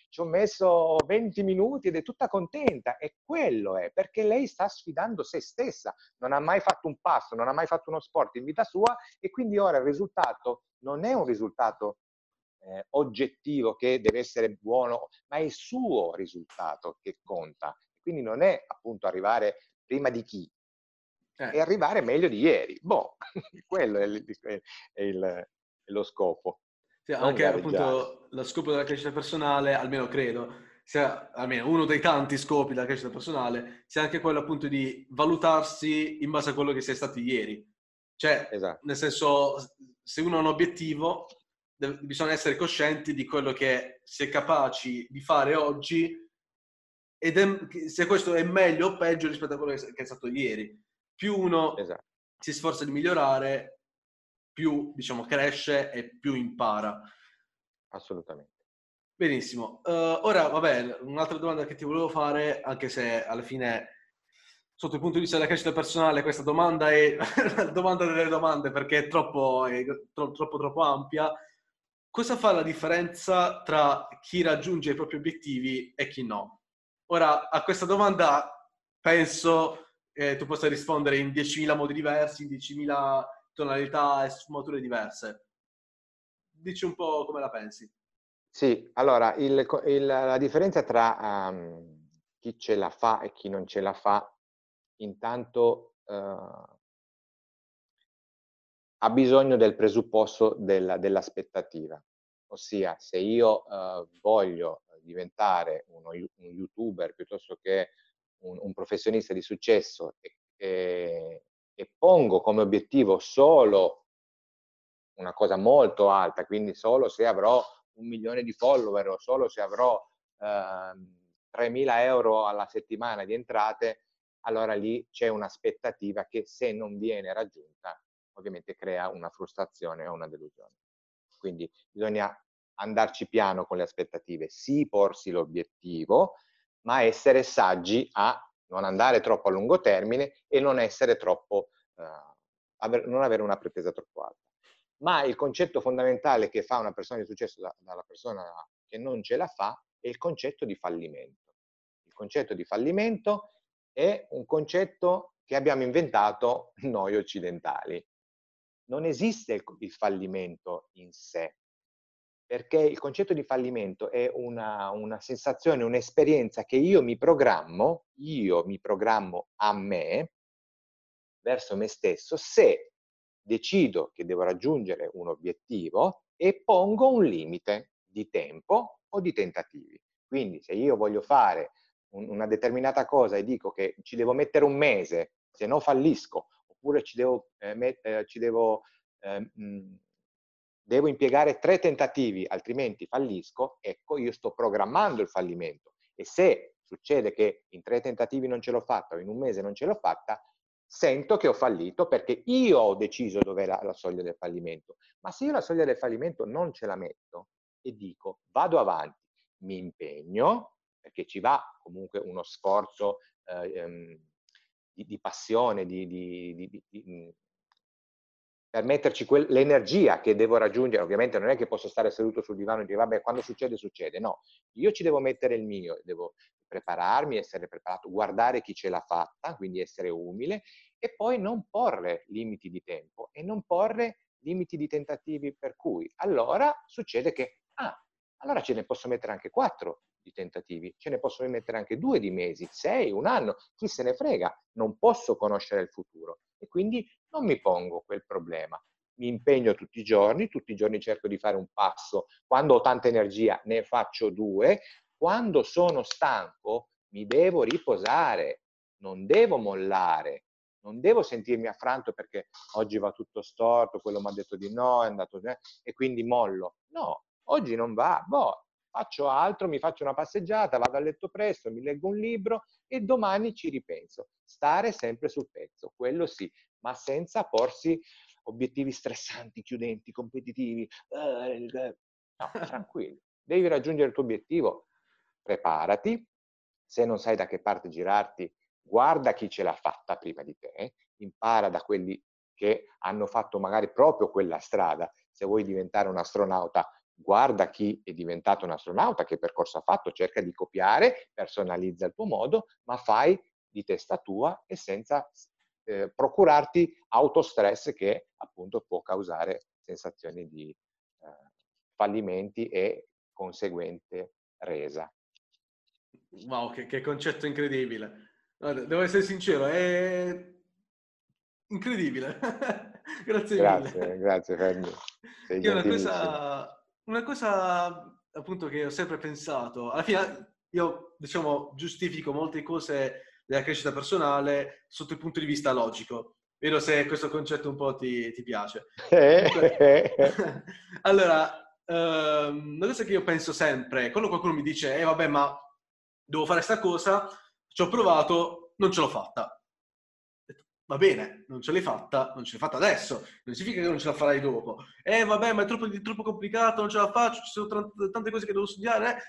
ci ho messo 20 minuti ed è tutta contenta. E quello è perché lei sta sfidando se stessa, non ha mai fatto un passo, non ha mai fatto uno sport in vita sua e quindi ora il risultato non è un risultato eh, oggettivo che deve essere buono, ma è il suo risultato che conta. Quindi non è appunto arrivare prima di chi, eh. è arrivare meglio di ieri. Boh, quello è, il, è il, lo scopo. Sì, anche appunto lo scopo della crescita personale, almeno credo, sia almeno uno dei tanti scopi della crescita personale, sia anche quello appunto di valutarsi in base a quello che sei stato ieri. Cioè, esatto. nel senso, se uno ha un obiettivo, bisogna essere coscienti di quello che si è capaci di fare oggi ed è, se questo è meglio o peggio rispetto a quello che è stato ieri. Più uno esatto. si sforza di migliorare, più diciamo, cresce e più impara. Assolutamente. Benissimo. Uh, ora, vabbè, un'altra domanda che ti volevo fare, anche se alla fine, sotto il punto di vista della crescita personale, questa domanda è la domanda delle domande perché è troppo, è troppo, troppo, troppo ampia. Cosa fa la differenza tra chi raggiunge i propri obiettivi e chi no? Ora, a questa domanda penso eh, tu possa rispondere in 10.000 modi diversi, in 10.000 tonalità e sfumature diverse. Dici un po' come la pensi. Sì, allora il, il, la differenza tra um, chi ce la fa e chi non ce la fa, intanto uh, ha bisogno del presupposto della, dell'aspettativa. Ossia, se io uh, voglio diventare uno, un youtuber piuttosto che un, un professionista di successo e, e, e pongo come obiettivo solo una cosa molto alta, quindi solo se avrò un milione di follower o solo se avrò eh, 3.000 euro alla settimana di entrate, allora lì c'è un'aspettativa che se non viene raggiunta ovviamente crea una frustrazione o una delusione. Quindi bisogna andarci piano con le aspettative, sì porsi l'obiettivo, ma essere saggi a non andare troppo a lungo termine e non essere troppo, eh, aver, non avere una pretesa troppo alta. Ma il concetto fondamentale che fa una persona di successo da, dalla persona che non ce la fa è il concetto di fallimento. Il concetto di fallimento è un concetto che abbiamo inventato noi occidentali. Non esiste il, il fallimento in sé, perché il concetto di fallimento è una, una sensazione, un'esperienza che io mi programmo, io mi programmo a me, verso me stesso, se decido che devo raggiungere un obiettivo e pongo un limite di tempo o di tentativi. Quindi se io voglio fare un, una determinata cosa e dico che ci devo mettere un mese, se no fallisco, oppure ci devo, eh, met, eh, ci devo eh, mh, devo impiegare tre tentativi, altrimenti fallisco, ecco, io sto programmando il fallimento. E se succede che in tre tentativi non ce l'ho fatta o in un mese non ce l'ho fatta, sento che ho fallito perché io ho deciso dov'è la, la soglia del fallimento. Ma se io la soglia del fallimento non ce la metto e dico vado avanti, mi impegno, perché ci va comunque uno sforzo eh, ehm, di, di passione, di, di, mhmm, per metterci quel, l'energia che devo raggiungere. Ovviamente non è che posso stare seduto sul divano e dire vabbè quando succede succede, no, io ci devo mettere il mio, devo prepararmi, essere preparato, guardare chi ce l'ha fatta, quindi essere umile e poi non porre limiti di tempo e non porre limiti di tentativi per cui allora succede che, ah, allora ce ne posso mettere anche quattro di tentativi, ce ne posso mettere anche due di mesi, sei, un anno, chi se ne frega, non posso conoscere il futuro e quindi non mi pongo quel problema. Mi impegno tutti i giorni, tutti i giorni cerco di fare un passo, quando ho tanta energia ne faccio due, quando sono stanco mi devo riposare, non devo mollare, non devo sentirmi affranto perché oggi va tutto storto, quello mi ha detto di no, è andato eh, e quindi mollo. No, oggi non va, boh, faccio altro, mi faccio una passeggiata, vado a letto presto, mi leggo un libro e domani ci ripenso. Stare sempre sul pezzo, quello sì, ma senza porsi obiettivi stressanti, chiudenti, competitivi. No, tranquillo. Devi raggiungere il tuo obiettivo, preparati. Se non sai da che parte girarti, guarda chi ce l'ha fatta prima di te, impara da quelli che hanno fatto magari proprio quella strada. Se vuoi diventare un astronauta, guarda chi è diventato un astronauta, che percorso ha fatto, cerca di copiare, personalizza il tuo modo, ma fai di testa tua e senza eh, procurarti autostress che appunto può causare sensazioni di eh, fallimenti e conseguente resa. Wow, che, che concetto incredibile. Devo essere sincero, è incredibile. grazie, grazie mille. Grazie, Fermi. Sei una cosa, una cosa appunto che ho sempre pensato, alla fine io diciamo giustifico molte cose della crescita personale sotto il punto di vista logico. Vedo se questo concetto un po' ti, ti piace. allora, ehm, una cosa che io penso sempre, quando qualcuno mi dice, eh vabbè ma devo fare questa cosa, ci ho provato, non ce l'ho fatta. Va bene, non ce l'hai fatta, non ce l'hai fatta adesso, non significa che non ce la farai dopo. Eh vabbè, ma è troppo, è troppo complicato, non ce la faccio, ci sono t- tante cose che devo studiare. Eh.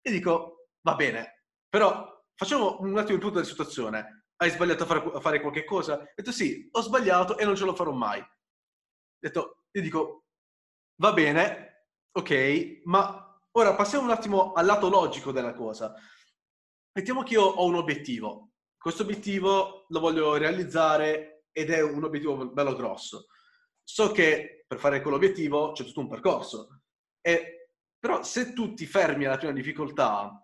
E dico, va bene, però facciamo un attimo il punto della situazione. Hai sbagliato a fare, a fare qualche cosa? Ho detto sì, ho sbagliato e non ce lo farò mai. Ho detto, io dico, va bene, ok, ma ora passiamo un attimo al lato logico della cosa. Mettiamo che io ho un obiettivo. Questo obiettivo lo voglio realizzare ed è un obiettivo bello grosso. So che per fare quell'obiettivo c'è tutto un percorso. E, però se tu ti fermi alla prima difficoltà,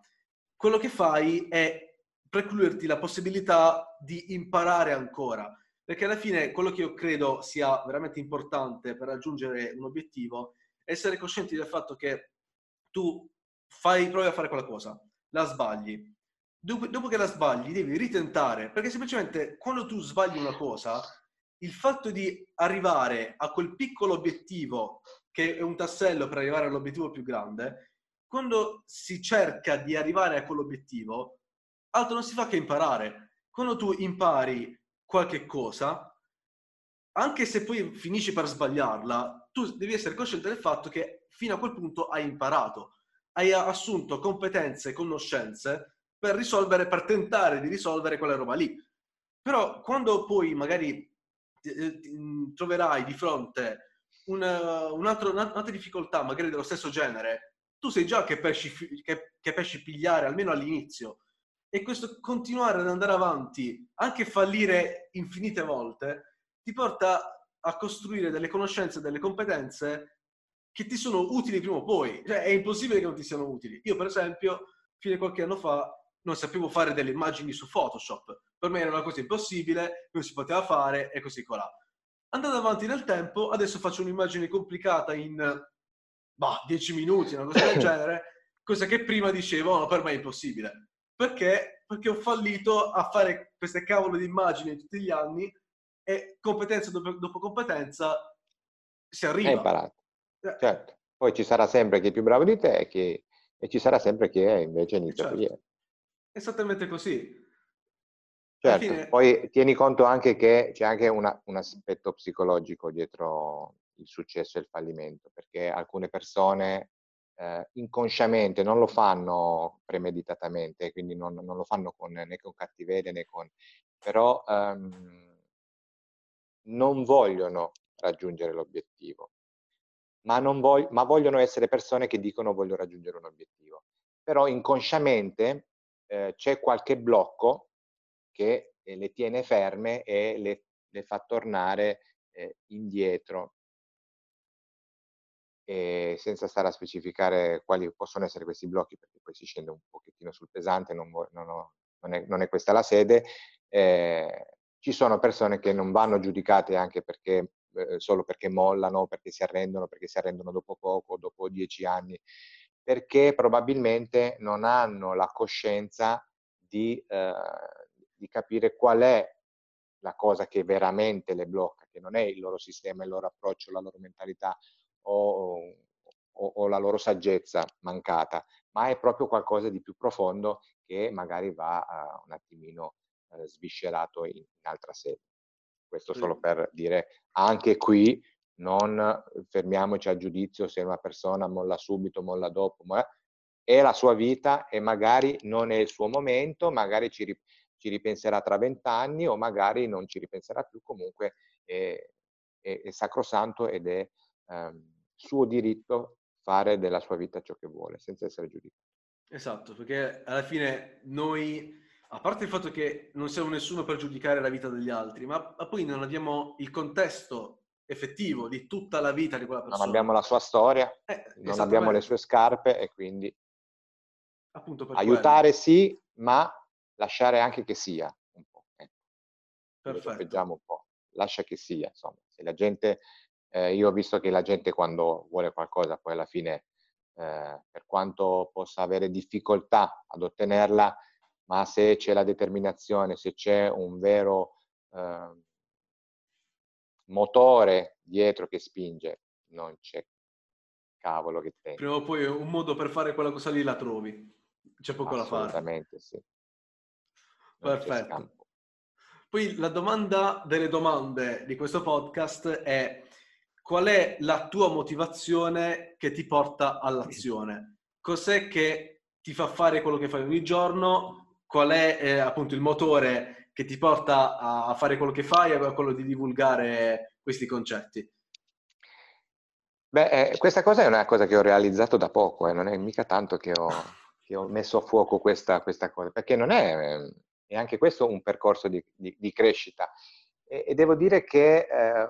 quello che fai è precluderti la possibilità di imparare ancora. Perché alla fine quello che io credo sia veramente importante per raggiungere un obiettivo è essere coscienti del fatto che tu fai, provi a fare quella cosa, la sbagli, dopo, dopo che la sbagli devi ritentare, perché semplicemente quando tu sbagli una cosa, il fatto di arrivare a quel piccolo obiettivo, che è un tassello per arrivare all'obiettivo più grande, quando si cerca di arrivare a quell'obiettivo, altro non si fa che imparare. Quando tu impari qualche cosa, anche se poi finisci per sbagliarla, tu devi essere cosciente del fatto che fino a quel punto hai imparato, hai assunto competenze conoscenze per risolvere, per tentare di risolvere quella roba lì. Però quando poi magari eh, mm, troverai di fronte una, un altro, un'altra difficoltà, magari dello stesso genere, tu sai già che pesci, che, che pesci pigliare, almeno all'inizio. E questo continuare ad andare avanti, anche fallire infinite volte, ti porta a costruire delle conoscenze, delle competenze che ti sono utili prima o poi. Cioè, è impossibile che non ti siano utili. Io, per esempio, fino a qualche anno fa, non sapevo fare delle immagini su Photoshop. Per me era una cosa impossibile, non si poteva fare e così colà. Andando avanti nel tempo, adesso faccio un'immagine complicata in bah, 10 minuti, una cosa del genere, cosa che prima dicevo, no, per me è impossibile. Perché? Perché ho fallito a fare queste cavolo di immagini tutti gli anni e competenza dopo, dopo competenza si arriva. Hai imparato. Eh. Certo. Poi ci sarà sempre chi è più bravo di te e, chi... e ci sarà sempre chi è invece inizia certo. Esattamente così. Certo, fine... poi tieni conto anche che c'è anche una, un aspetto psicologico dietro il successo e il fallimento, perché alcune persone eh, inconsciamente non lo fanno premeditatamente, quindi non, non lo fanno con, né con cattiveria né con, però um, non vogliono raggiungere l'obiettivo, ma, vog- ma, vogliono essere persone che dicono voglio raggiungere un obiettivo. Però inconsciamente eh, c'è qualche blocco che eh, le tiene ferme e le, le fa tornare eh, indietro. E senza stare a specificare quali possono essere questi blocchi, perché poi si scende un pochettino sul pesante, non, non, ho, non, è, non è, questa la sede, eh, ci sono persone che non vanno giudicate anche perché, eh, solo perché mollano, perché si arrendono, perché si arrendono dopo poco, dopo dieci anni, perché probabilmente non hanno la coscienza di, eh, di capire qual è la cosa che veramente le blocca, che non è il loro sistema, il loro approccio, la loro mentalità o, o, o la loro saggezza mancata, ma è proprio qualcosa di più profondo che magari va uh, un attimino uh, sviscerato in, in, altra sede. Questo solo per dire anche qui non fermiamoci al giudizio se una persona molla subito, molla dopo, ma è la sua vita e magari non è il suo momento, magari ci, ci ripenserà tra vent'anni o magari non ci ripenserà più, comunque è, è, è sacrosanto ed è um, suo diritto fare della sua vita ciò che vuole, senza essere giudicato. Esatto, perché alla fine noi, a parte il fatto che non siamo nessuno per giudicare la vita degli altri, ma poi non abbiamo il contesto effettivo di tutta la vita di quella persona. Non abbiamo la sua storia, eh, non abbiamo le sue scarpe e quindi aiutare quello. sì, ma lasciare anche che sia un po'. Eh. Perfetto. un po', lascia che sia, insomma. Se la gente eh, io ho visto che la gente quando vuole qualcosa poi alla fine, eh, per quanto possa avere difficoltà ad ottenerla, ma se c'è la determinazione, se c'è un vero eh, motore dietro che spinge, non c'è cavolo che tenga. Prima o poi un modo per fare quella cosa lì la trovi, c'è poco da fare. Assolutamente sì. Non Perfetto. Poi la domanda delle domande di questo podcast è qual è la tua motivazione che ti porta all'azione? Cos'è che ti fa fare quello che fai ogni giorno? Qual è eh, appunto il motore che ti porta a fare quello che fai e a quello di divulgare questi concetti? Beh, eh, questa cosa è una cosa che ho realizzato da poco, eh, non è mica tanto che ho, che ho messo a fuoco questa, questa, cosa, perché non è, è anche questo un percorso di, di, di crescita. E, e, devo dire che eh,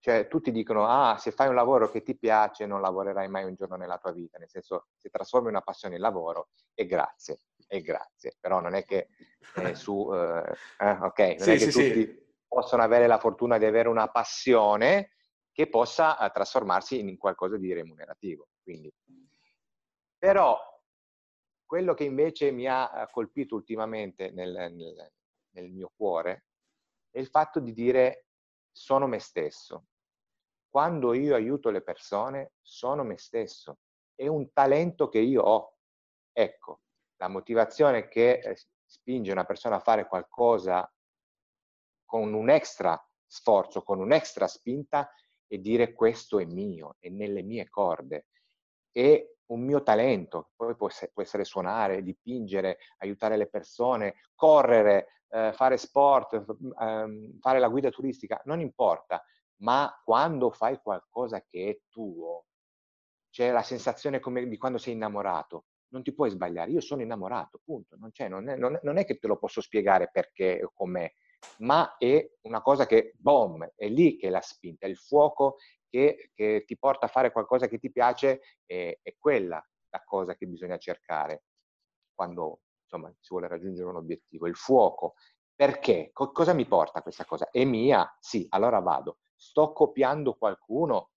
cioè, tutti dicono, ah, se fai un lavoro che ti piace non lavorerai mai un giorno nella tua vita, nel senso, se trasformi una passione in lavoro, e grazie, e grazie. Però non è che eh, su, eh, eh, ok, non sì, è che sì, tutti sì. possono avere la fortuna di avere una passione che possa eh, trasformarsi in qualcosa di remunerativo. Quindi. Però quello che invece mi ha eh, colpito ultimamente nel, nel, nel mio cuore è il fatto di dire sono me stesso quando io aiuto le persone, sono me stesso. È un talento che io ho. Ecco, la motivazione che eh, spinge una persona a fare qualcosa con un extra sforzo, con un'extra spinta e dire questo è mio, è nelle mie corde. È un mio talento, poi può essere, suonare, dipingere, aiutare le persone, correre, eh, fare sport, eh, fare la guida turistica, non importa ma quando fai qualcosa che è tuo, c'è la sensazione come di quando sei innamorato. Non ti puoi sbagliare, io sono innamorato, punto. Non, non, è, non, è, non è che te lo posso spiegare perché o com'è, ma è una cosa che, boom, è lì che è la spinta, è il fuoco che, che ti porta a fare qualcosa che ti piace, è, è quella la cosa che bisogna cercare quando insomma, si vuole raggiungere un obiettivo, il fuoco. Perché? Co- cosa mi porta questa cosa? È mia? Sì, allora vado sto copiando qualcuno,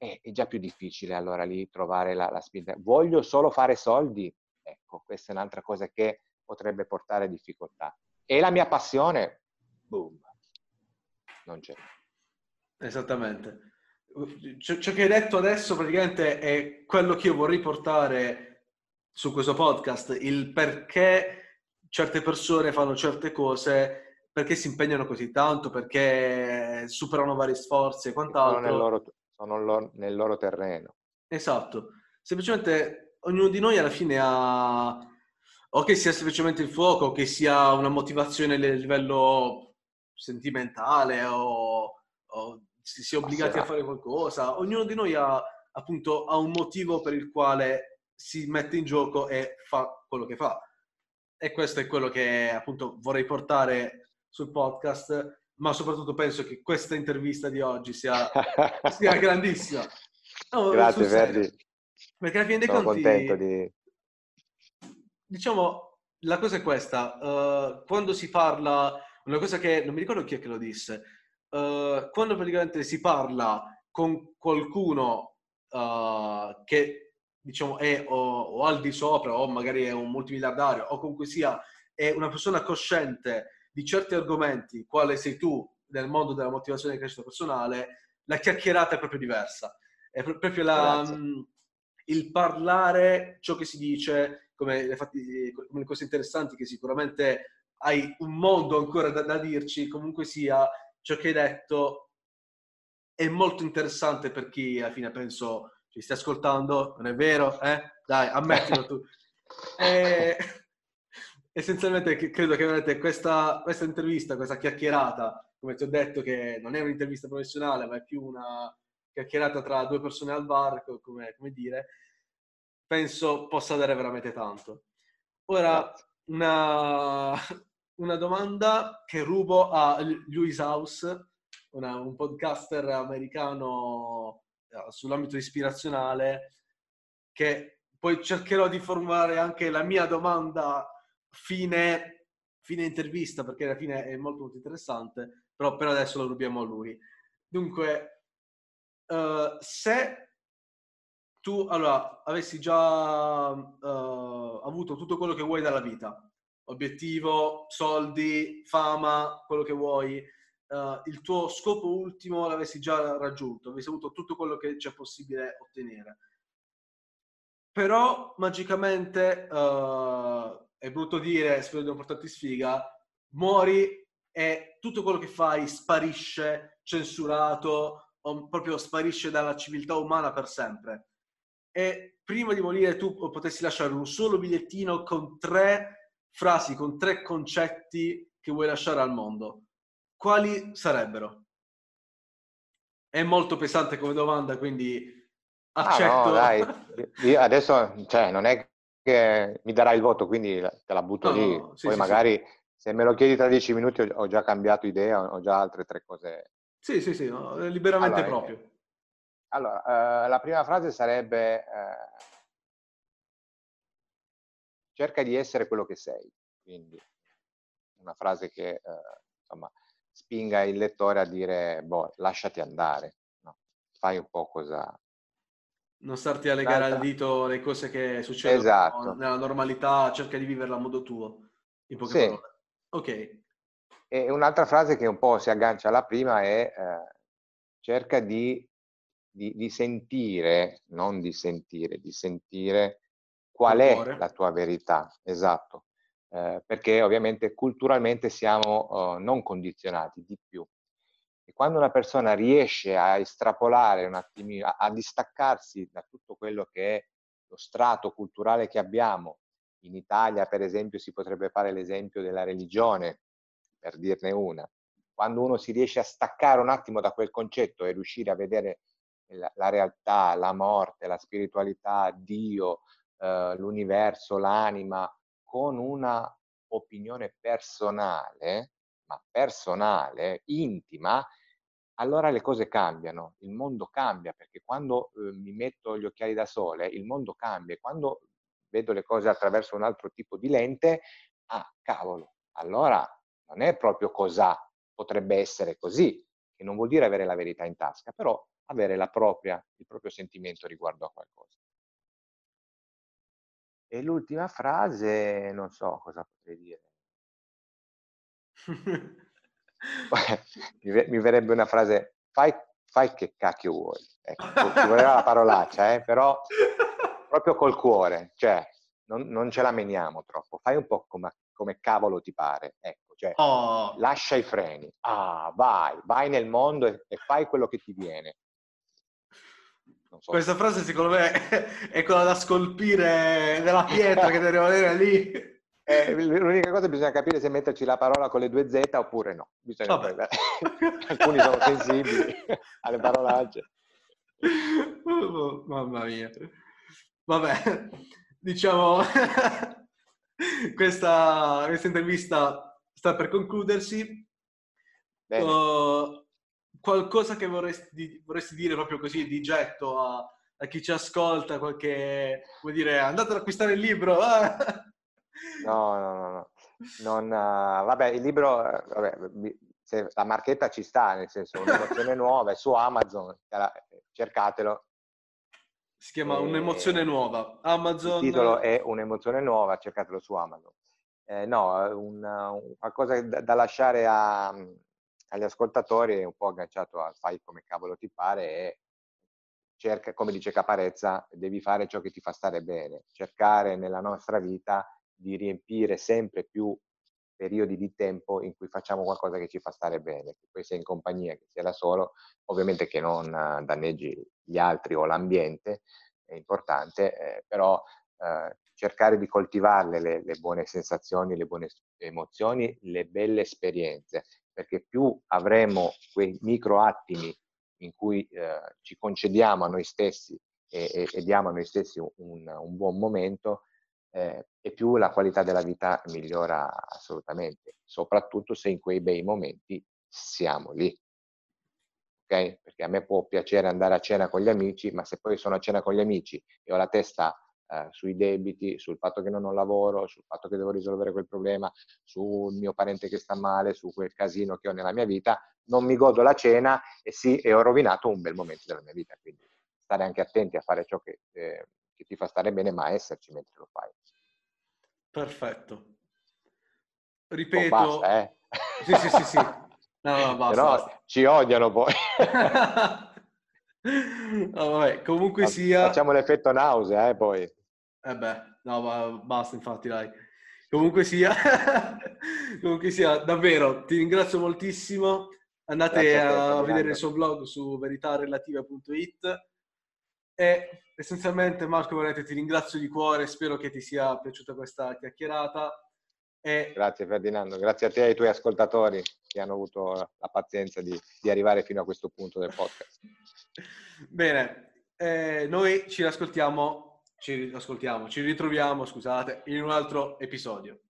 è, è già più difficile allora lì trovare la, la spinta. Voglio solo fare soldi? Ecco, questa è un'altra cosa che potrebbe portare difficoltà. E la mia passione? Boom, non c'è. Esattamente. Ciò, ciò che hai detto adesso praticamente è quello che io vorrei portare su questo podcast, il perché certe persone fanno certe cose perché si impegnano così tanto, perché superano vari sforzi e quant'altro. Nel loro, sono nel loro terreno. Esatto. Semplicemente ognuno di noi alla fine ha, o che sia semplicemente il fuoco, o che sia una motivazione a livello sentimentale o, o si sia obbligati a fare qualcosa. Ognuno di noi ha appunto ha un motivo per il quale si mette in gioco e fa quello che fa. E questo è quello che appunto vorrei portare sul podcast, ma soprattutto penso che questa intervista di oggi sia, sia grandissima. No, Grazie Verdi. Perché alla fine dei Sono conti... contento di... Diciamo, la cosa è questa, uh, quando si parla, una cosa che non mi ricordo chi è che lo disse, uh, quando praticamente si parla con qualcuno uh, che diciamo è o, o, al di sopra o magari è un multimiliardario o comunque sia è una persona cosciente di certi argomenti, quale sei tu nel mondo della motivazione e crescita personale, la chiacchierata è proprio diversa. È proprio la, mh, il parlare ciò che si dice, come le, fatti, come le, cose interessanti che sicuramente hai un mondo ancora da, da dirci, comunque sia ciò che hai detto è molto interessante per chi alla fine penso ci stia ascoltando, non è vero? Eh? Dai, ammettilo tu. E, essenzialmente credo che questa, questa intervista, questa chiacchierata, come ti ho detto che non è un'intervista professionale, ma è più una chiacchierata tra due persone al bar, come, come dire, penso possa dare veramente tanto. Ora, una, una domanda che rubo a Lewis House, una, un podcaster americano eh, sull'ambito ispirazionale, che poi cercherò di formulare anche la mia domanda fine, fine intervista, perché alla fine è molto, molto interessante, però per adesso lo rubiamo a lui. Dunque, uh, se tu allora, avessi già uh, avuto tutto quello che vuoi dalla vita, obiettivo, soldi, fama, quello che vuoi, uh, il tuo scopo ultimo l'avessi già raggiunto, avessi avuto tutto quello che c'è possibile ottenere. Però magicamente, uh, è brutto dire, spero di non portarti sfiga, muori e tutto quello che fai sparisce, censurato, o proprio sparisce dalla civiltà umana per sempre. E prima di morire tu potessi lasciare un solo bigliettino con tre frasi, con tre concetti che vuoi lasciare al mondo quali sarebbero? È molto pesante come domanda, quindi accetto. Ah, no, dai, io adesso, cioè, non è che mi darai il voto, quindi te la butto no, lì. No, sì, Poi sì, magari sì. se me lo chiedi tra dieci minuti ho già cambiato idea, ho già altre tre cose. Sì, sì, sì, liberamente allora, proprio. Eh, allora, eh, la prima frase sarebbe eh, cerca di essere quello che sei. Quindi una frase che eh, insomma spinga il lettore a dire, boh, lasciati andare, no? fai un po' cosa... Non starti a legare al dito le cose che succedono esatto. nella normalità, cerca di viverla a modo tuo, in poche sì. parole. Ok. E un'altra frase che un po' si aggancia alla prima è eh, cerca di, di, di, sentire, non di sentire, di sentire qual è la tua verità. Esatto eh, perché ovviamente culturalmente siamo eh, non condizionati di più. Quando una persona riesce a estrapolare un attimino, a, a distaccarsi da tutto quello che è lo strato culturale che abbiamo, in Italia per esempio si potrebbe fare l'esempio della religione, per dirne una, quando uno si riesce a staccare un attimo da quel concetto e riuscire a vedere la, la realtà, la morte, la spiritualità, Dio, eh, l'universo, l'anima, con una opinione personale, ma personale, intima, allora le cose cambiano, il mondo cambia, perché quando eh, mi metto gli occhiali da sole, il mondo cambia, quando vedo le cose attraverso un altro tipo di lente, ah, cavolo, allora non è proprio cosa, potrebbe essere così, che non vuol dire avere la verità in tasca, però avere propria, il proprio sentimento riguardo a qualcosa. E l'ultima frase, non so cosa potrei dire. mi, verrebbe una frase, fai, fai che cacchio vuoi. Ecco, ci voleva la parolaccia, eh, però proprio col cuore, cioè non, non, ce la meniamo troppo, fai un po' come, come cavolo ti pare, ecco, cioè oh. lascia i freni, ah, vai, vai nel mondo e, e fai quello che ti viene. So. Questa frase secondo me è quella da scolpire nella pietra che deve rimanere lì. Eh, l'unica cosa bisogna capire se metterci la parola con le due Z oppure no. Alcuni sono sensibili alle parolacce. Oh, mamma mia. Vabbè, diciamo, questa, questa intervista sta per concludersi. Uh, qualcosa che vorresti, vorresti, dire proprio così di getto a, a, chi ci ascolta, qualche, vuol dire, andate ad acquistare il libro. No, no, no, no. Non, uh, vabbè, il libro, vabbè, la marchetta ci sta, nel senso, un'emozione nuova, è su Amazon, cercatelo. Si chiama e... Un'emozione nuova. Amazon... Il titolo è Un'emozione nuova, cercatelo su Amazon. Eh, no, una, un, qualcosa da, da lasciare a, agli ascoltatori è un po' agganciato al fai come cavolo ti pare e cerca, come dice Caparezza, devi fare ciò che ti fa stare bene, cercare nella nostra vita di riempire sempre più periodi di tempo in cui facciamo qualcosa che ci fa stare bene, che poi sia in compagnia, che sia da solo, ovviamente che non danneggi gli altri o l'ambiente, è importante, eh, però eh, cercare di coltivarle le, le, buone sensazioni, le buone emozioni, le belle esperienze, perché più avremo quei micro attimi in cui eh, ci concediamo a noi stessi e, e, e diamo a noi stessi un, un buon momento, eh, e più la qualità della vita migliora assolutamente, soprattutto se in quei bei momenti siamo lì. Okay? Perché a me può piacere andare a cena con gli amici, ma se poi sono a cena con gli amici e ho la testa eh, sui debiti, sul fatto che non ho lavoro, sul fatto che devo risolvere quel problema, sul mio parente che sta male, su quel casino che ho nella mia vita, non mi godo la cena e sì, e ho rovinato un bel momento della mia vita. Quindi stare anche attenti a fare ciò che, eh, che ti fa stare bene, ma esserci mentre lo fai. Perfetto. Ripeto. Oh, basta, eh? Sì, sì, sì, sì. No, no, basta, no, basta. ci odiano poi. no, vabbè, comunque sia... Facciamo l'effetto nausea, eh, poi. Eh beh, no, ma basta, infatti, dai. Comunque sia, comunque sia, davvero, ti ringrazio moltissimo. Andate a, a vedere il suo blog su veritarelativa.it e essenzialmente Marco Valente ti ringrazio di cuore, spero che ti sia piaciuta questa chiacchierata. E... Grazie Ferdinando, grazie a te e ai tuoi ascoltatori che hanno avuto la pazienza di, di arrivare fino a questo punto del podcast. Bene, eh, noi ci ascoltiamo, ci ascoltiamo, ci ritroviamo, scusate, in un altro episodio.